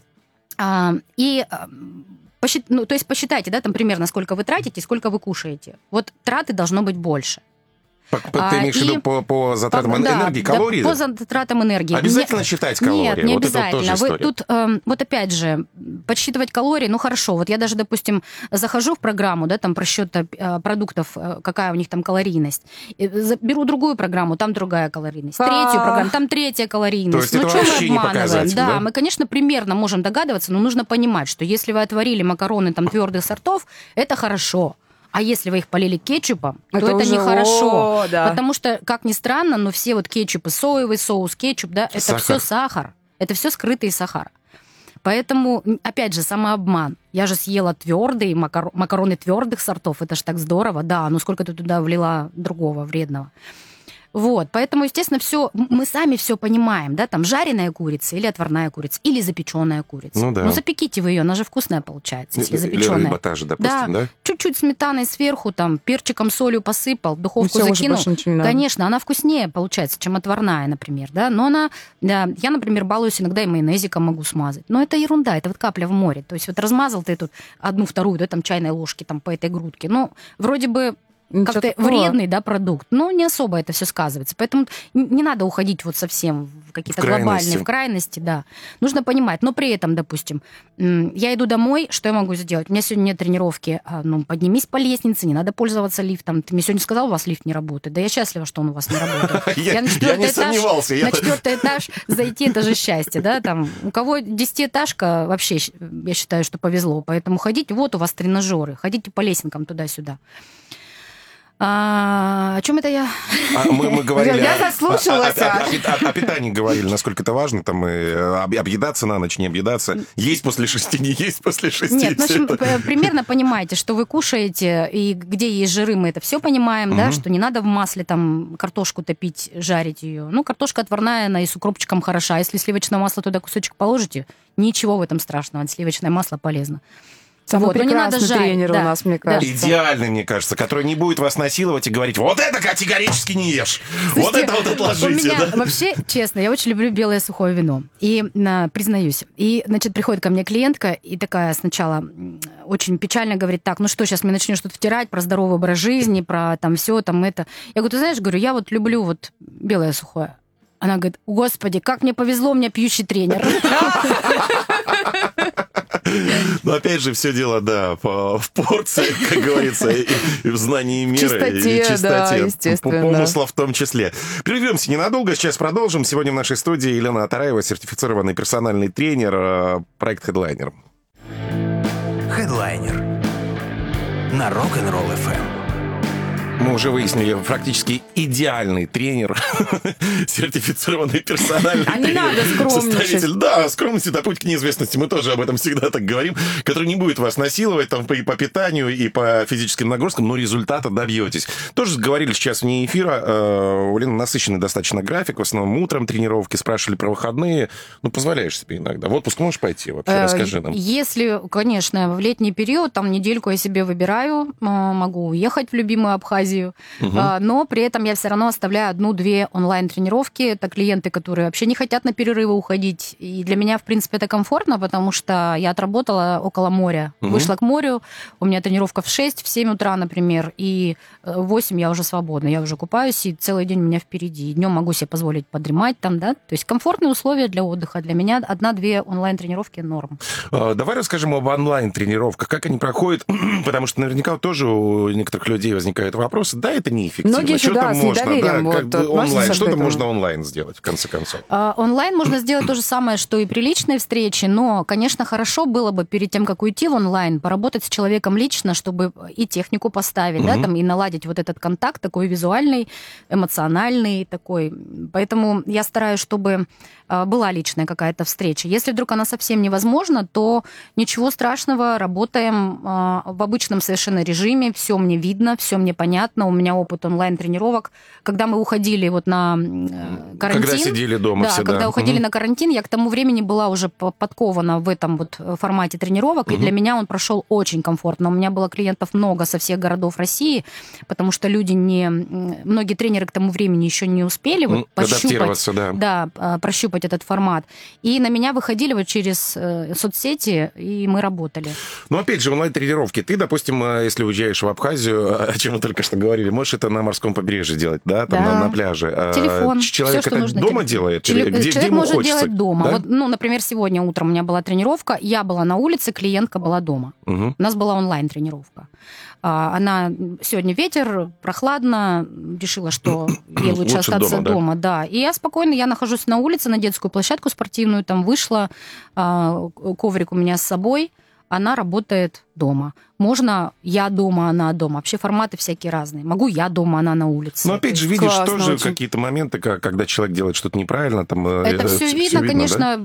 Speaker 2: А, и а, посчит- ну, то есть посчитайте, да, там примерно сколько вы тратите, сколько вы кушаете. Вот траты должно быть больше.
Speaker 1: По- по- Ты
Speaker 2: А,
Speaker 1: имеешь в виду по, по затратам
Speaker 2: По- да,
Speaker 1: энергии,
Speaker 2: да,
Speaker 1: калорий?
Speaker 2: по затратам энергии.
Speaker 1: Обязательно
Speaker 2: Не-
Speaker 1: считать калории?
Speaker 2: Нет, не
Speaker 1: вот это вот
Speaker 2: обязательно.
Speaker 1: тоже
Speaker 2: Вы
Speaker 1: история.
Speaker 2: тут, эм, вот опять же, подсчитывать калории, ну хорошо. Вот я даже, допустим, захожу в программу, да, там про счет э, продуктов, э, какая у них там калорийность. И за- Беру другую программу, там другая калорийность.
Speaker 3: А.
Speaker 2: Третью программу, там третья калорийность.
Speaker 1: То есть
Speaker 2: ну
Speaker 1: это
Speaker 2: чё мы
Speaker 1: вообще не
Speaker 2: обманываем?
Speaker 1: показатель, да?
Speaker 2: мы, конечно, примерно можем догадываться, но нужно понимать, что если вы отварили макароны там твердых сортов, это хорошо. А если вы их полили кетчупом, то
Speaker 3: Это
Speaker 2: это
Speaker 3: уже-
Speaker 2: нехорошо.
Speaker 3: о, да.
Speaker 2: Потому что, как ни странно, но все вот кетчупы, соевый соус, кетчуп, да, это
Speaker 1: Сахар.
Speaker 2: все сахар. Это все скрытый сахар. Поэтому, опять же, самообман. Я же съела твердые макаро- макароны твердых сортов. Это ж так здорово. Да, ну сколько ты туда влила другого вредного. Вот, поэтому, естественно, все мы сами все понимаем, да, там жареная курица или отварная курица или запеченная курица.
Speaker 1: Ну да.
Speaker 2: Ну запеките вы ее, она же вкусная получается, если
Speaker 1: Или
Speaker 2: запеченная.
Speaker 1: рыба та же, допустим, да?
Speaker 2: Чуть-чуть сметаной сверху, там, перчиком, солью посыпал,
Speaker 3: Ну,
Speaker 2: духовку
Speaker 3: уже
Speaker 2: закинул.
Speaker 3: больше ничего не надо.
Speaker 2: Конечно, она вкуснее получается, чем отварная, например, да. Но она, да, я, например, балуюсь иногда и майонезиком могу смазать. Но это ерунда, это вот капля в море. То есть вот размазал ты тут одну вторую, да, там чайной ложки там по этой грудке. Ну, вроде бы как-то
Speaker 3: такого.
Speaker 2: вредный, да, продукт, но не особо это все сказывается. Поэтому не надо уходить вот совсем в какие-то
Speaker 1: В крайности.
Speaker 2: глобальные, в крайности, да. Нужно понимать, но при этом, допустим, я иду домой, что я могу сделать? У меня сегодня нет тренировки, а, ну, поднимись по лестнице, не надо пользоваться лифтом. Ты мне сегодня сказал, у вас лифт не работает. Да я счастлива, что он у вас не работает.
Speaker 1: Я-
Speaker 2: на
Speaker 1: я
Speaker 2: четвертый
Speaker 1: не
Speaker 2: этаж- На четвертый этаж зайти, это же счастье, да, там. У кого десятиэтажка, вообще, я считаю, что повезло. Поэтому ходите, вот у вас тренажеры, ходите по лесенкам туда-сюда. А, о чем это я?
Speaker 1: А мы, мы говорили
Speaker 3: Я
Speaker 1: о-
Speaker 3: заслушалась,
Speaker 1: о, о- о- о пит- о- о питании говорили, насколько это важно, там и э, об- объедаться на ночь, не объедаться, есть после шести, не есть после шести.
Speaker 2: Нет, ну, в общем,
Speaker 1: это.
Speaker 2: примерно понимаете, что вы кушаете, и где есть жиры, мы это все понимаем, да,
Speaker 1: Мгм.
Speaker 2: что не надо в масле там картошку топить, жарить ее. Ну, картошка отварная, она и с укропчиком хороша. Если сливочное масло туда кусочек положите, ничего в этом страшного, сливочное масло полезно.
Speaker 3: Самый
Speaker 2: Вот, но не надо
Speaker 3: прекрасный
Speaker 2: жарить,
Speaker 3: тренер
Speaker 2: да.
Speaker 3: у нас, мне кажется.
Speaker 1: Идеальный, мне кажется, который не будет вас насиловать и говорить, вот это категорически не ешь, вот
Speaker 2: Слушайте,
Speaker 1: это вот
Speaker 2: У
Speaker 1: отложите.
Speaker 2: меня
Speaker 1: да.
Speaker 2: вообще, честно, я очень люблю белое сухое вино. И, на, признаюсь, и, значит, приходит ко мне клиентка и такая сначала очень печально говорит, так, ну что, сейчас мне начнешь тут втирать про здоровый образ жизни, про там все, там это. Я говорю, ты знаешь, говорю, я вот люблю вот белое сухое. Она говорит, господи, как мне повезло, у меня пьющий тренер.
Speaker 1: Но опять же, все дело, да, в порции, как говорится, и, в знании
Speaker 3: Чистоте,
Speaker 1: и чистоте. Помысла в том числе. Прервемся ненадолго, сейчас продолжим. Сегодня в нашей студии Елена Атараева, сертифицированный персональный тренер, э, проект Headliner.
Speaker 4: Headliner на Rock'n'Roll FM.
Speaker 1: Мы уже выяснили, практически идеальный тренер, сертифицированный персональный
Speaker 3: А не
Speaker 1: тренер,
Speaker 3: надо скромничать.
Speaker 1: составитель. Да, скромность это путь к неизвестности. Мы тоже об этом всегда так говорим, который не будет вас насиловать там и по питанию, и по физическим нагрузкам, но результата добьетесь. Тоже говорили сейчас вне эфира, э, у Лены насыщенный достаточно график, в основном утром тренировки, спрашивали про выходные. Ну, позволяешь себе иногда. В отпуск можешь пойти вообще?
Speaker 2: Э,
Speaker 1: Расскажи нам.
Speaker 2: Если, конечно, в летний период, там недельку я себе выбираю, э, могу уехать в любимую Абхазию,
Speaker 1: Мгм.
Speaker 2: А, но при этом я все равно оставляю одну-две онлайн-тренировки. Это клиенты, которые вообще не хотят на перерывы уходить. И для меня, в принципе, это комфортно, потому что я отработала около моря.
Speaker 1: Мгм.
Speaker 2: Вышла к морю, у меня тренировка в 6, в 7 утра, например, и э, в 8 я уже свободна, я уже купаюсь, и целый день у меня впереди. Днем могу себе позволить подремать там, да. То есть комфортные условия для отдыха. Для меня одна-две онлайн-тренировки норм.
Speaker 1: А, Давай расскажем об онлайн-тренировках, как они проходят, потому что наверняка тоже у некоторых людей возникают вопросы. Да, это неэффективно.
Speaker 3: Многие
Speaker 1: Что-то
Speaker 3: да,
Speaker 1: можно, да,
Speaker 3: недоверием
Speaker 1: как
Speaker 3: вот
Speaker 1: бы онлайн. Что-то можно онлайн сделать, в конце концов.
Speaker 2: А, Онлайн можно сделать то же самое, что и при личной встрече, но, конечно, хорошо было бы перед тем, как уйти в онлайн, поработать с человеком лично, чтобы и технику поставить, да,
Speaker 1: Мгм.
Speaker 2: там, и наладить вот этот контакт такой визуальный, эмоциональный такой. Поэтому я стараюсь, чтобы а, была личная какая-то встреча. Если вдруг она совсем невозможна, то ничего страшного, работаем а, в обычном совершенно режиме, все мне видно, все мне понятно, у меня опыт онлайн-тренировок. Когда мы уходили вот на э, карантин...
Speaker 1: Когда сидели дома
Speaker 2: Да,
Speaker 1: все,
Speaker 2: когда
Speaker 1: да.
Speaker 2: уходили
Speaker 1: Мгм.
Speaker 2: на карантин, я к тому времени была уже по- подкована в этом вот э, формате тренировок, и
Speaker 1: Мгм.
Speaker 2: для меня он прошел очень комфортно. У меня было клиентов много со всех городов России, потому что люди не... Многие тренеры к тому времени еще не успели вот
Speaker 1: М,
Speaker 2: пощупать,
Speaker 1: да.
Speaker 2: да, а, прощупать этот формат. И на меня выходили вот через э, соцсети, и мы работали.
Speaker 1: Но опять же, онлайн-тренировки. Ты, допустим, э, если уезжаешь в Абхазию, о чем мы только что говорили, можешь это на морском побережье делать, да, там
Speaker 2: Да.
Speaker 1: на, на пляже. А
Speaker 2: Телефон,
Speaker 1: Человек
Speaker 2: всё, что
Speaker 1: это
Speaker 2: нужно,
Speaker 1: дома
Speaker 2: телефон.
Speaker 1: делает?
Speaker 2: Челе-
Speaker 1: где,
Speaker 2: Человек
Speaker 1: где ему
Speaker 2: может
Speaker 1: хочется?
Speaker 2: делать дома.
Speaker 1: Да?
Speaker 2: Вот, ну, например, сегодня утром у меня была тренировка, я была на улице, клиентка была дома.
Speaker 1: Мгм.
Speaker 2: У нас была онлайн-тренировка. А, Она сегодня ветер, прохладно, решила, что ей лучше
Speaker 1: Лучше
Speaker 2: остаться
Speaker 1: дома, да.
Speaker 2: дома, да. И я спокойно, я нахожусь на улице, на детскую площадку спортивную, там вышла, а, коврик у меня с собой, она работает дома. Можно я дома, она дома. Вообще форматы всякие разные. Могу я дома, она на улице.
Speaker 1: Но опять
Speaker 2: То
Speaker 1: же, видишь
Speaker 3: классно
Speaker 1: тоже
Speaker 3: очень.
Speaker 1: какие-то моменты, когда человек делает что-то неправильно. Там, э,
Speaker 2: Это все
Speaker 1: всё
Speaker 2: видно,
Speaker 1: да?
Speaker 2: конечно,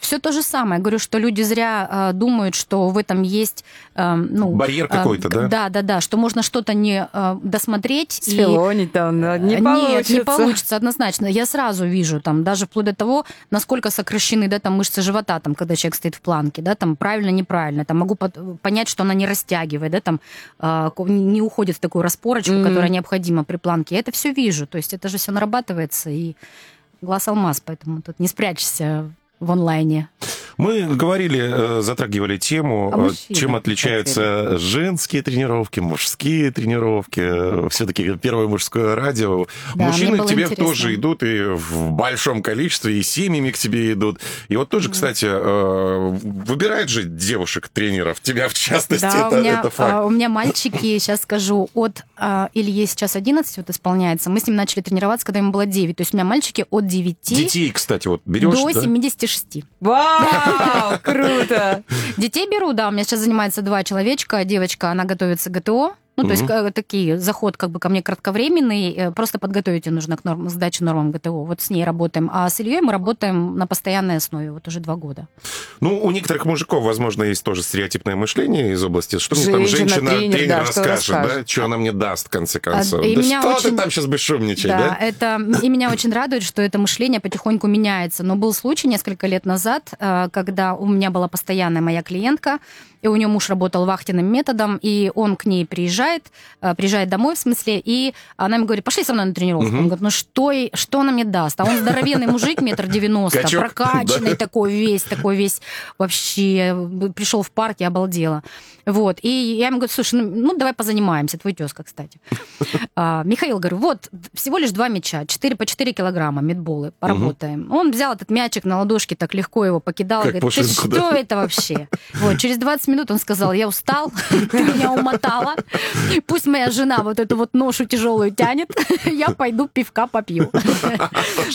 Speaker 2: все то же самое. Говорю, что люди зря э, думают, что в этом есть э, ну
Speaker 1: Барьер
Speaker 2: э,
Speaker 1: какой-то, да?
Speaker 2: Да, да, да, что можно что-то не э, досмотреть и
Speaker 3: Сфилонить там, да, не
Speaker 2: Нет,
Speaker 3: получится.
Speaker 2: не получится, однозначно. Я сразу вижу, там, даже вплоть до того, насколько сокращены, да, там, мышцы живота, там, когда человек стоит в планке, да, там, правильно, неправильно. Там, могу под- понять, что она не растягивает, да, там, а, не уходит в такую распорочку,
Speaker 3: Мгм.
Speaker 2: которая необходима при планке. Я это все вижу. То есть это же все нарабатывается, и глаз алмаз, поэтому тут не спрячешься в онлайне.
Speaker 1: Мы говорили, э, затрагивали тему,
Speaker 2: А
Speaker 1: э,
Speaker 2: мужчины
Speaker 1: чем отличаются женские тренировки, мужские тренировки. Все-таки первое мужское радио.
Speaker 2: Да,
Speaker 1: Мужчины к тебе
Speaker 2: интересно.
Speaker 1: тоже идут и в большом количестве, и семьями к тебе идут. И вот тоже, кстати, э, выбирают же девушек-тренеров, тебя в частности,
Speaker 2: Да,
Speaker 1: это,
Speaker 2: у меня,
Speaker 1: это факт.
Speaker 2: а, у меня мальчики, сейчас скажу, от а, Илье сейчас 11 вот исполняется. Мы с ним начали тренироваться, когда ему было 9. То есть у меня мальчики от 9
Speaker 1: Детей, кстати, вот берешь,
Speaker 2: до
Speaker 1: да?
Speaker 2: 76.
Speaker 3: Вау, круто!
Speaker 2: Детей беру, да, у меня сейчас занимается два человечка. Девочка, она готовится к ГТО. Ну, то есть э, такие, заход как бы ко мне кратковременный, э, просто подготовить ее нужно к норм, сдаче нормам ГТО. Вот с ней работаем. А с Ильей мы работаем на постоянной основе, вот уже два года.
Speaker 1: Ну, у некоторых мужиков, возможно, есть тоже стереотипное мышление из области. Что мне там
Speaker 3: Женщина-тренер,
Speaker 1: женщина-тренер
Speaker 3: да, что
Speaker 1: расскажет, да?
Speaker 3: расскажет.
Speaker 1: Что она мне даст, в конце концов?
Speaker 2: и
Speaker 1: да
Speaker 2: меня
Speaker 1: что
Speaker 2: очень-
Speaker 1: ты там сейчас бесшумничай,
Speaker 2: Да,
Speaker 1: да?
Speaker 2: это и меня очень радует, что это мышление потихоньку меняется. Но был случай несколько лет назад, э, когда у меня была постоянная моя клиентка, и у нее муж работал вахтенным методом, и он к ней приезжает, э, приезжает домой, в смысле, и она ему говорит, пошли со мной на тренировку.
Speaker 1: Мгм.
Speaker 2: Он говорит, ну что, что она мне даст? А он здоровенный мужик, метр девяносто, прокачанный такой весь, такой весь вообще, пришел в парк, я обалдела. Вот, и я ему говорю, слушай, ну, ну, давай позанимаемся, твой тезка, кстати. А, Михаил, говорю, вот, всего лишь два мяча, 4 по 4 килограмма, медболы, поработаем. Он взял этот мячик на ладошке, так легко его покидал,
Speaker 1: Как
Speaker 2: говорит, ты что
Speaker 1: да?
Speaker 2: это вообще? Вот, через 20 минут он сказал, я устал, ты меня умотала, пусть моя жена вот эту вот ношу тяжелую тянет, я пойду пивка попью.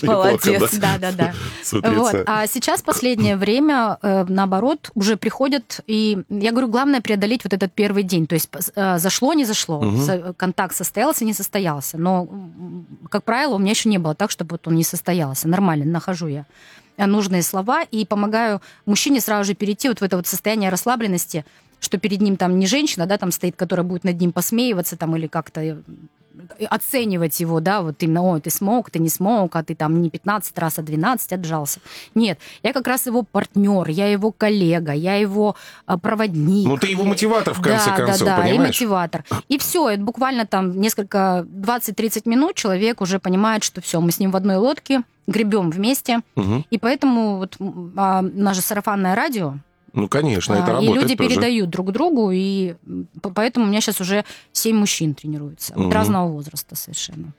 Speaker 3: Молодец.
Speaker 2: Да, да, да. Вот. А сейчас последнее время, э, наоборот, уже приходят, и я говорю, главное преодолеть вот этот первый день. То есть э, зашло, не зашло,
Speaker 1: Мгм.
Speaker 2: контакт состоялся, не состоялся. Но, как правило, у меня еще не было так, чтобы вот он не состоялся. Нормально нахожу я э, нужные слова и помогаю мужчине сразу же перейти вот в это вот состояние расслабленности, что перед ним там не женщина, да, там стоит, которая будет над ним посмеиваться там или как-то э, оценивать его, да, вот именно, ой, ты смог, ты не смог, а ты там не 15 раз, а 12 отжался. Нет, я как раз его партнер, я его коллега, я его а, проводник.
Speaker 1: Ну, ты его мотиватор, в конце
Speaker 2: да,
Speaker 1: концов,
Speaker 2: да, да, и
Speaker 1: понимаешь?
Speaker 2: мотиватор. И все, это буквально там несколько, 20-30 минут человек уже понимает, что все, мы с ним в одной лодке, гребем вместе.
Speaker 1: Мгм.
Speaker 2: И поэтому вот а, наше сарафанное радио,
Speaker 1: Ну, конечно, это
Speaker 2: а, и
Speaker 1: работает
Speaker 2: люди
Speaker 1: тоже.
Speaker 2: передают друг другу, и поэтому у меня сейчас уже 7 мужчин тренируются, вот
Speaker 1: Мгм.
Speaker 2: разного возраста совершенно.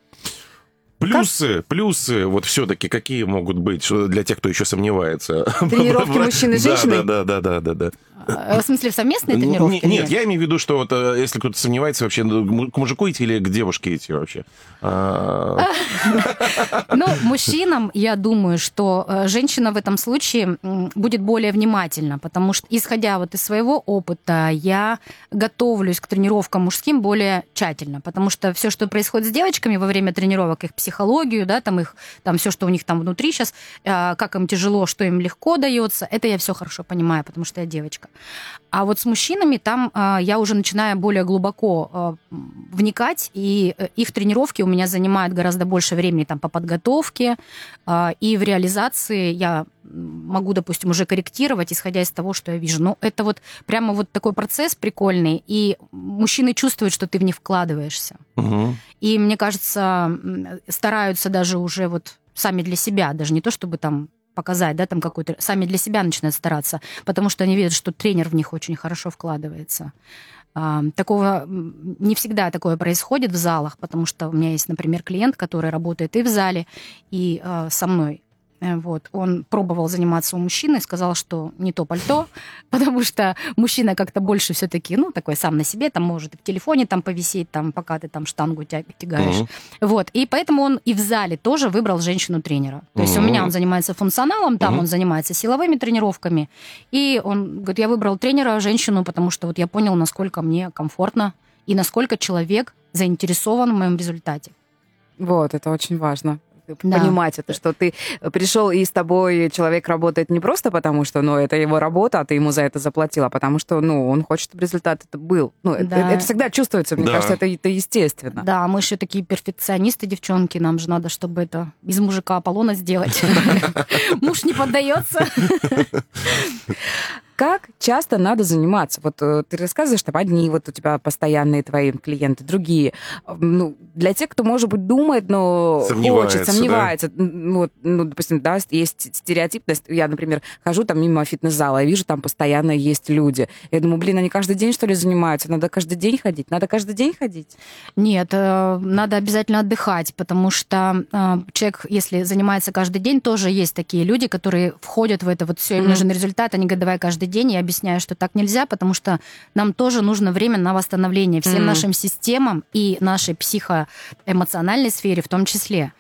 Speaker 1: Плюсы, плюсы, вот все-таки какие могут быть для тех, кто еще сомневается?
Speaker 3: Тренировки мужчины и
Speaker 1: Да,
Speaker 3: женщины?
Speaker 1: Да, да, да, да, да.
Speaker 2: А, В смысле, в совместные
Speaker 1: Ну,
Speaker 2: тренировки?
Speaker 1: не- Нет, я имею в виду, что вот э, если кто-то сомневается вообще, ну, к мужику идти или к девушке идти вообще? А,
Speaker 2: Ну, мужчинам, я думаю, что э, женщина в этом случае будет более внимательна, потому что, исходя вот из своего опыта, я готовлюсь к тренировкам мужским более тщательно, потому что все, что происходит с девочками во время тренировок, их психологию, да, там их, там все, что у них там внутри сейчас, как им тяжело, что им легко дается, это я все хорошо понимаю, потому что я девочка. А вот с мужчинами там а, я уже начинаю более глубоко м, вникать, и э, их тренировки у меня занимают гораздо больше времени там по подготовке, а, и в реализации я могу, допустим, уже корректировать, исходя из того, что я вижу. Но это вот прямо вот такой процесс прикольный, и мужчины чувствуют, что ты в них вкладываешься.
Speaker 1: мгм.
Speaker 2: И мне кажется, стараются даже уже вот сами для себя, даже не то чтобы там показать, да, там какой-то, сами для себя начинают стараться, потому что они видят, что тренер в них очень хорошо вкладывается. Такого не всегда такое происходит в залах, потому что у меня есть, например, клиент, который работает и в зале, и а, со мной. Э, Вот. Он пробовал заниматься у мужчины, сказал, что не то пальто, потому что мужчина как-то больше все-таки, ну, такой сам на себе, там может и в телефоне там повисеть, там, пока ты там штангу тя- тягаешь.
Speaker 1: Мгм.
Speaker 2: Вот. И поэтому он и в зале тоже выбрал женщину-тренера. То есть у меня он занимается функционалом, там
Speaker 1: Мгм.
Speaker 2: он занимается силовыми тренировками. И он говорит, я выбрал тренера женщину, потому что вот я понял, насколько мне комфортно и насколько человек заинтересован в моем результате.
Speaker 3: Вот, это очень важно.
Speaker 2: Да.
Speaker 3: Понимать это, что ты пришел и с тобой человек работает не просто потому, что, ну, это его работа, а ты ему за это заплатил, а потому что, ну, он хочет, чтобы результат это был. Ну, это,
Speaker 2: Да.
Speaker 3: это всегда чувствуется, мне
Speaker 1: Да.
Speaker 3: кажется, это, это естественно.
Speaker 2: Да, мы еще такие перфекционисты, девчонки, нам же надо, чтобы это из мужика Аполлона сделать. Муж не поддается.
Speaker 3: Как часто надо заниматься? Вот э, ты рассказываешь, там одни вот у тебя постоянные твои клиенты, другие. Э, Ну, для тех, кто, может быть, думает, но
Speaker 1: Сомневается,
Speaker 3: хочет, сомневается. Ну, вот, ну, допустим, да, есть стереотипность. Я, например, хожу там мимо фитнес-зала, я вижу, там постоянно есть люди. Я думаю, блин, они каждый день, что ли, занимаются? Надо каждый день ходить? Надо каждый день ходить?
Speaker 2: Нет, э, надо обязательно отдыхать, потому что человек, если занимается каждый день, тоже есть такие люди, которые входят в это вот все, им
Speaker 3: Мгм.
Speaker 2: нужен результат, они говорят, давай каждый день. Я объясняю, что так нельзя, потому что нам тоже нужно время на восстановление всем
Speaker 3: Мгм.
Speaker 2: нашим системам и нашей психоэмоциональной сфере в том числе.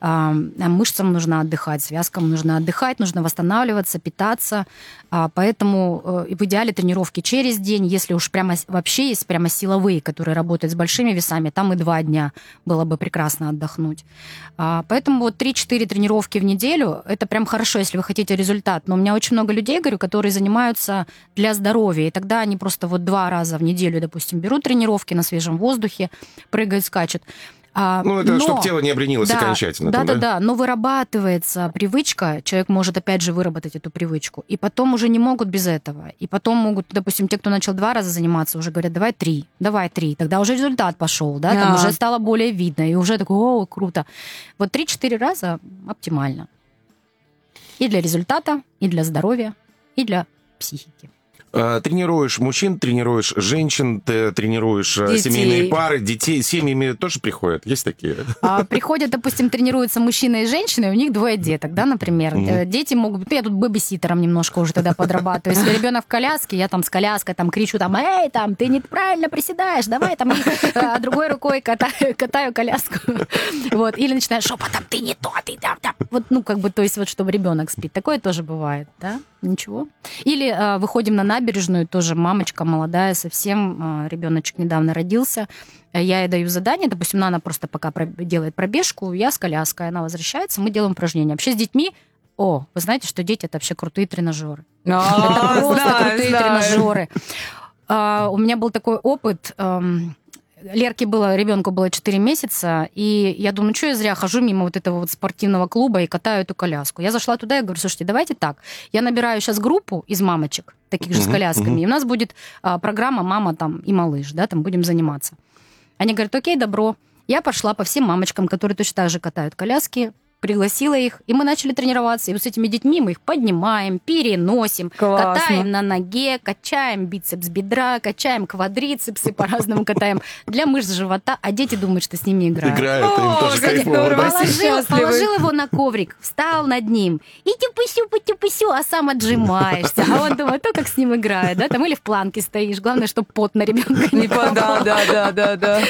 Speaker 2: Мышцам нужно отдыхать, связкам нужно отдыхать, нужно восстанавливаться, питаться. А, Поэтому э, в идеале тренировки через день, если уж прямо вообще есть прямо силовые, которые работают с большими весами, там и два дня было бы прекрасно отдохнуть. А, Поэтому вот 3-4 тренировки в неделю, это прям хорошо, если вы хотите результат. Но у меня очень много людей, говорю, которые занимаются для здоровья, и тогда они просто вот два раза в неделю, допустим, берут тренировки на свежем воздухе, прыгают, скачут. А,
Speaker 1: Ну, это
Speaker 2: но-
Speaker 1: чтобы тело не обленилось окончательно.
Speaker 2: да,
Speaker 1: там,
Speaker 2: да, да. Но вырабатывается привычка, человек может опять же выработать эту привычку, и потом уже не могут без этого. И потом могут, допустим, те, кто начал два раза заниматься, уже говорят, давай три, давай три. Тогда уже результат пошел, да, там
Speaker 3: Да.
Speaker 2: уже стало более видно, и уже такой, о, круто. Вот три-четыре раза оптимально. И для результата, и для здоровья, и для психики.
Speaker 1: А, Тренируешь мужчин, тренируешь женщин, ты тренируешь э,
Speaker 3: Детей.
Speaker 1: семейные пары, детей. Семьями тоже приходят? Есть такие?
Speaker 2: А, приходят, допустим, тренируются мужчина и женщина, и у них двое деток, да, например. Э, Дети могут... Я тут бэбиситером немножко уже тогда подрабатываю. Если ребенок в коляске, я там с коляской там кричу, там, эй, там, ты неправильно приседаешь, давай там, а другой рукой катаю, катаю коляску. Вот. Или начинаю шепотом, ты не то, ты там, там. Вот, ну, как бы, то есть, вот, чтобы ребенок спит. Такое тоже бывает, да? Ничего. Или э, выходим на набережную, тоже мамочка молодая совсем, э, ребеночек недавно родился. Я ей даю задание, допустим, она просто пока про- делает пробежку, я с коляской, она возвращается, мы делаем упражнения. Вообще с детьми, о, вы знаете, что дети это вообще крутые тренажеры.
Speaker 3: А,
Speaker 2: Это просто крутые тренажеры. А, У меня был такой опыт. Лерке было, ребенку было 4 месяца, и я думаю, что я зря хожу мимо вот этого вот спортивного клуба и катаю эту коляску. Я зашла туда и говорю, слушайте, давайте так, я набираю сейчас группу из мамочек, таких же с колясками, и у нас будет а, программа «Мама там и малыш», да, там будем заниматься. Они говорят, окей, добро. Я пошла по всем мамочкам, которые точно так же катают коляски, пригласила их, и мы начали тренироваться. И вот с этими детьми мы их поднимаем, переносим,
Speaker 3: Классно.
Speaker 2: катаем на ноге, качаем бицепс бедра, качаем квадрицепсы, по-разному катаем для мышц живота, а дети думают, что с ними играют.
Speaker 1: Играет, им
Speaker 3: О,
Speaker 1: тоже кайфово.
Speaker 2: Положил, его на коврик, встал над ним, и тюпысю, тюпысю, а сам отжимаешься. А он думает, то, как с ним играет, да, там или в планке стоишь. Главное, чтобы пот на ребенка не
Speaker 3: Не по-
Speaker 2: попал.
Speaker 3: Да, да, да, да, да.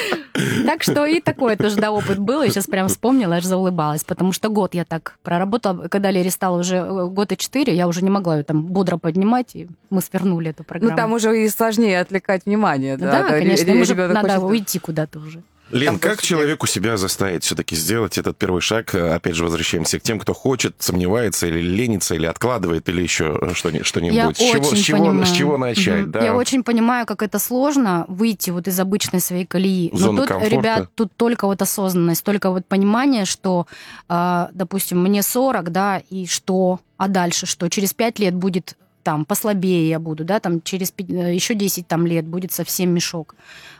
Speaker 2: Так что и такое тоже, да, опыт был. Я сейчас прям вспомнила, аж заулыбалась, потому что год я так проработала. Когда Лере стало уже э, год и четыре, я уже не могла ее там бодро поднимать, и мы свернули эту программу.
Speaker 3: Ну, там уже и сложнее отвлекать внимание.
Speaker 2: да,
Speaker 3: Да,
Speaker 2: конечно, уже надо
Speaker 3: хочет-
Speaker 2: уйти куда-то уже.
Speaker 1: Лен, как
Speaker 3: больше
Speaker 1: человеку себя заставить все-таки сделать этот первый шаг? Опять же, возвращаемся к тем, кто хочет, сомневается или ленится, или откладывает, или еще что-ни- что-нибудь.
Speaker 2: Я
Speaker 1: с, чего,
Speaker 2: очень
Speaker 1: с, чего,
Speaker 2: понимаю.
Speaker 1: с чего начать?
Speaker 2: Мгм.
Speaker 1: Да.
Speaker 2: Я очень понимаю, как это сложно выйти вот из обычной своей колеи. Но тут,
Speaker 1: комфорта.
Speaker 2: ребят, тут только вот осознанность, только вот понимание, что, а, допустим, мне 40, да, и что, а дальше что? Через 5 лет будет там послабее я буду, да, там через пи- э, еще 10 там лет будет совсем мешок.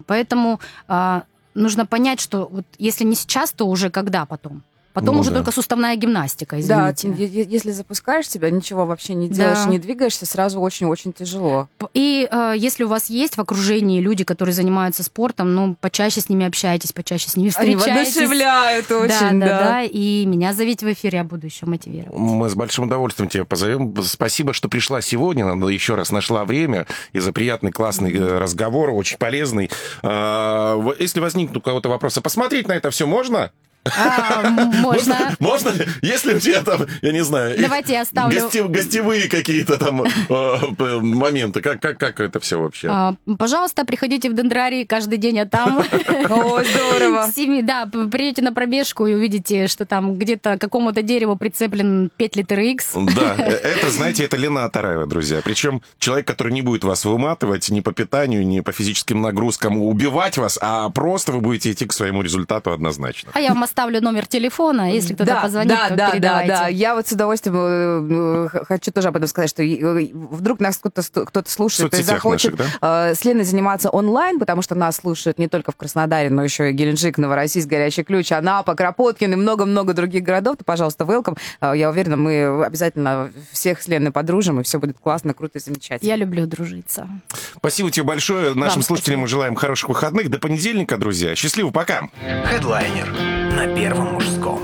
Speaker 2: Поэтому а, нужно понять, что вот если не сейчас, то уже когда потом? Потом
Speaker 1: Ну
Speaker 2: уже
Speaker 1: да.
Speaker 2: только суставная гимнастика,
Speaker 3: Да,
Speaker 2: извините.
Speaker 3: е- если запускаешь себя, ничего вообще не делаешь,
Speaker 2: Да.
Speaker 3: не двигаешься, сразу очень-очень тяжело.
Speaker 2: И э, если у вас есть в окружении люди, которые занимаются спортом, ну, почаще с ними общайтесь, почаще с ними
Speaker 3: Они
Speaker 2: встречайтесь.
Speaker 3: воодушевляют
Speaker 2: Да,
Speaker 3: очень,
Speaker 2: да,
Speaker 3: да.
Speaker 2: да. И меня зовите в эфир, я буду еще мотивировать.
Speaker 1: Мы с большим удовольствием тебя позовем. Спасибо, что пришла сегодня. Надо еще раз нашла время и за приятный, классный э, разговор, очень полезный. А, Если возникнут у кого-то вопросы, посмотреть на это все можно?
Speaker 2: А, можно.
Speaker 1: Можно? Если у тебя там, я не знаю,
Speaker 2: Давайте я оставлю.
Speaker 1: гости- гостевые какие-то там э, моменты, как, как, как это все вообще?
Speaker 2: А, Пожалуйста, приходите в Дендрарий каждый день, я там.
Speaker 3: О, здорово.
Speaker 2: С семи- Да, п- приедете на пробежку и увидите, что там где-то к какому-то дереву прицеплен 5 литр X.
Speaker 1: Да, э, это, знаете, это Лена Атараева, друзья. Причем человек, который не будет вас выматывать ни по питанию, ни по физическим нагрузкам, убивать вас, а просто вы будете идти к своему результату однозначно.
Speaker 2: А я вам оставлю номер телефона, если кто-то
Speaker 3: да,
Speaker 2: позвонит,
Speaker 3: да,
Speaker 2: то
Speaker 3: да, да,
Speaker 2: передавайте.
Speaker 3: да. Я вот с удовольствием э, э, хочу тоже об этом сказать, что э, вдруг нас кто-то кто-то слушает и захочет
Speaker 1: наших, да?
Speaker 3: э, с Леной заниматься онлайн, потому что нас слушают не только в Краснодаре, но еще и Геленджик, Новороссийск, Горячий Ключ, Анапа, Кропоткин и много-много других городов, то, пожалуйста, welcome. Э, Я уверена, мы обязательно всех с Леной подружим, и все будет классно, круто и замечательно.
Speaker 2: Я люблю дружиться.
Speaker 1: Спасибо тебе большое. Нашим
Speaker 2: Вам
Speaker 1: слушателям
Speaker 2: спасибо.
Speaker 1: мы желаем хороших выходных. До понедельника, друзья. Счастливо, пока.
Speaker 4: Хедлайнер на Первом мужском.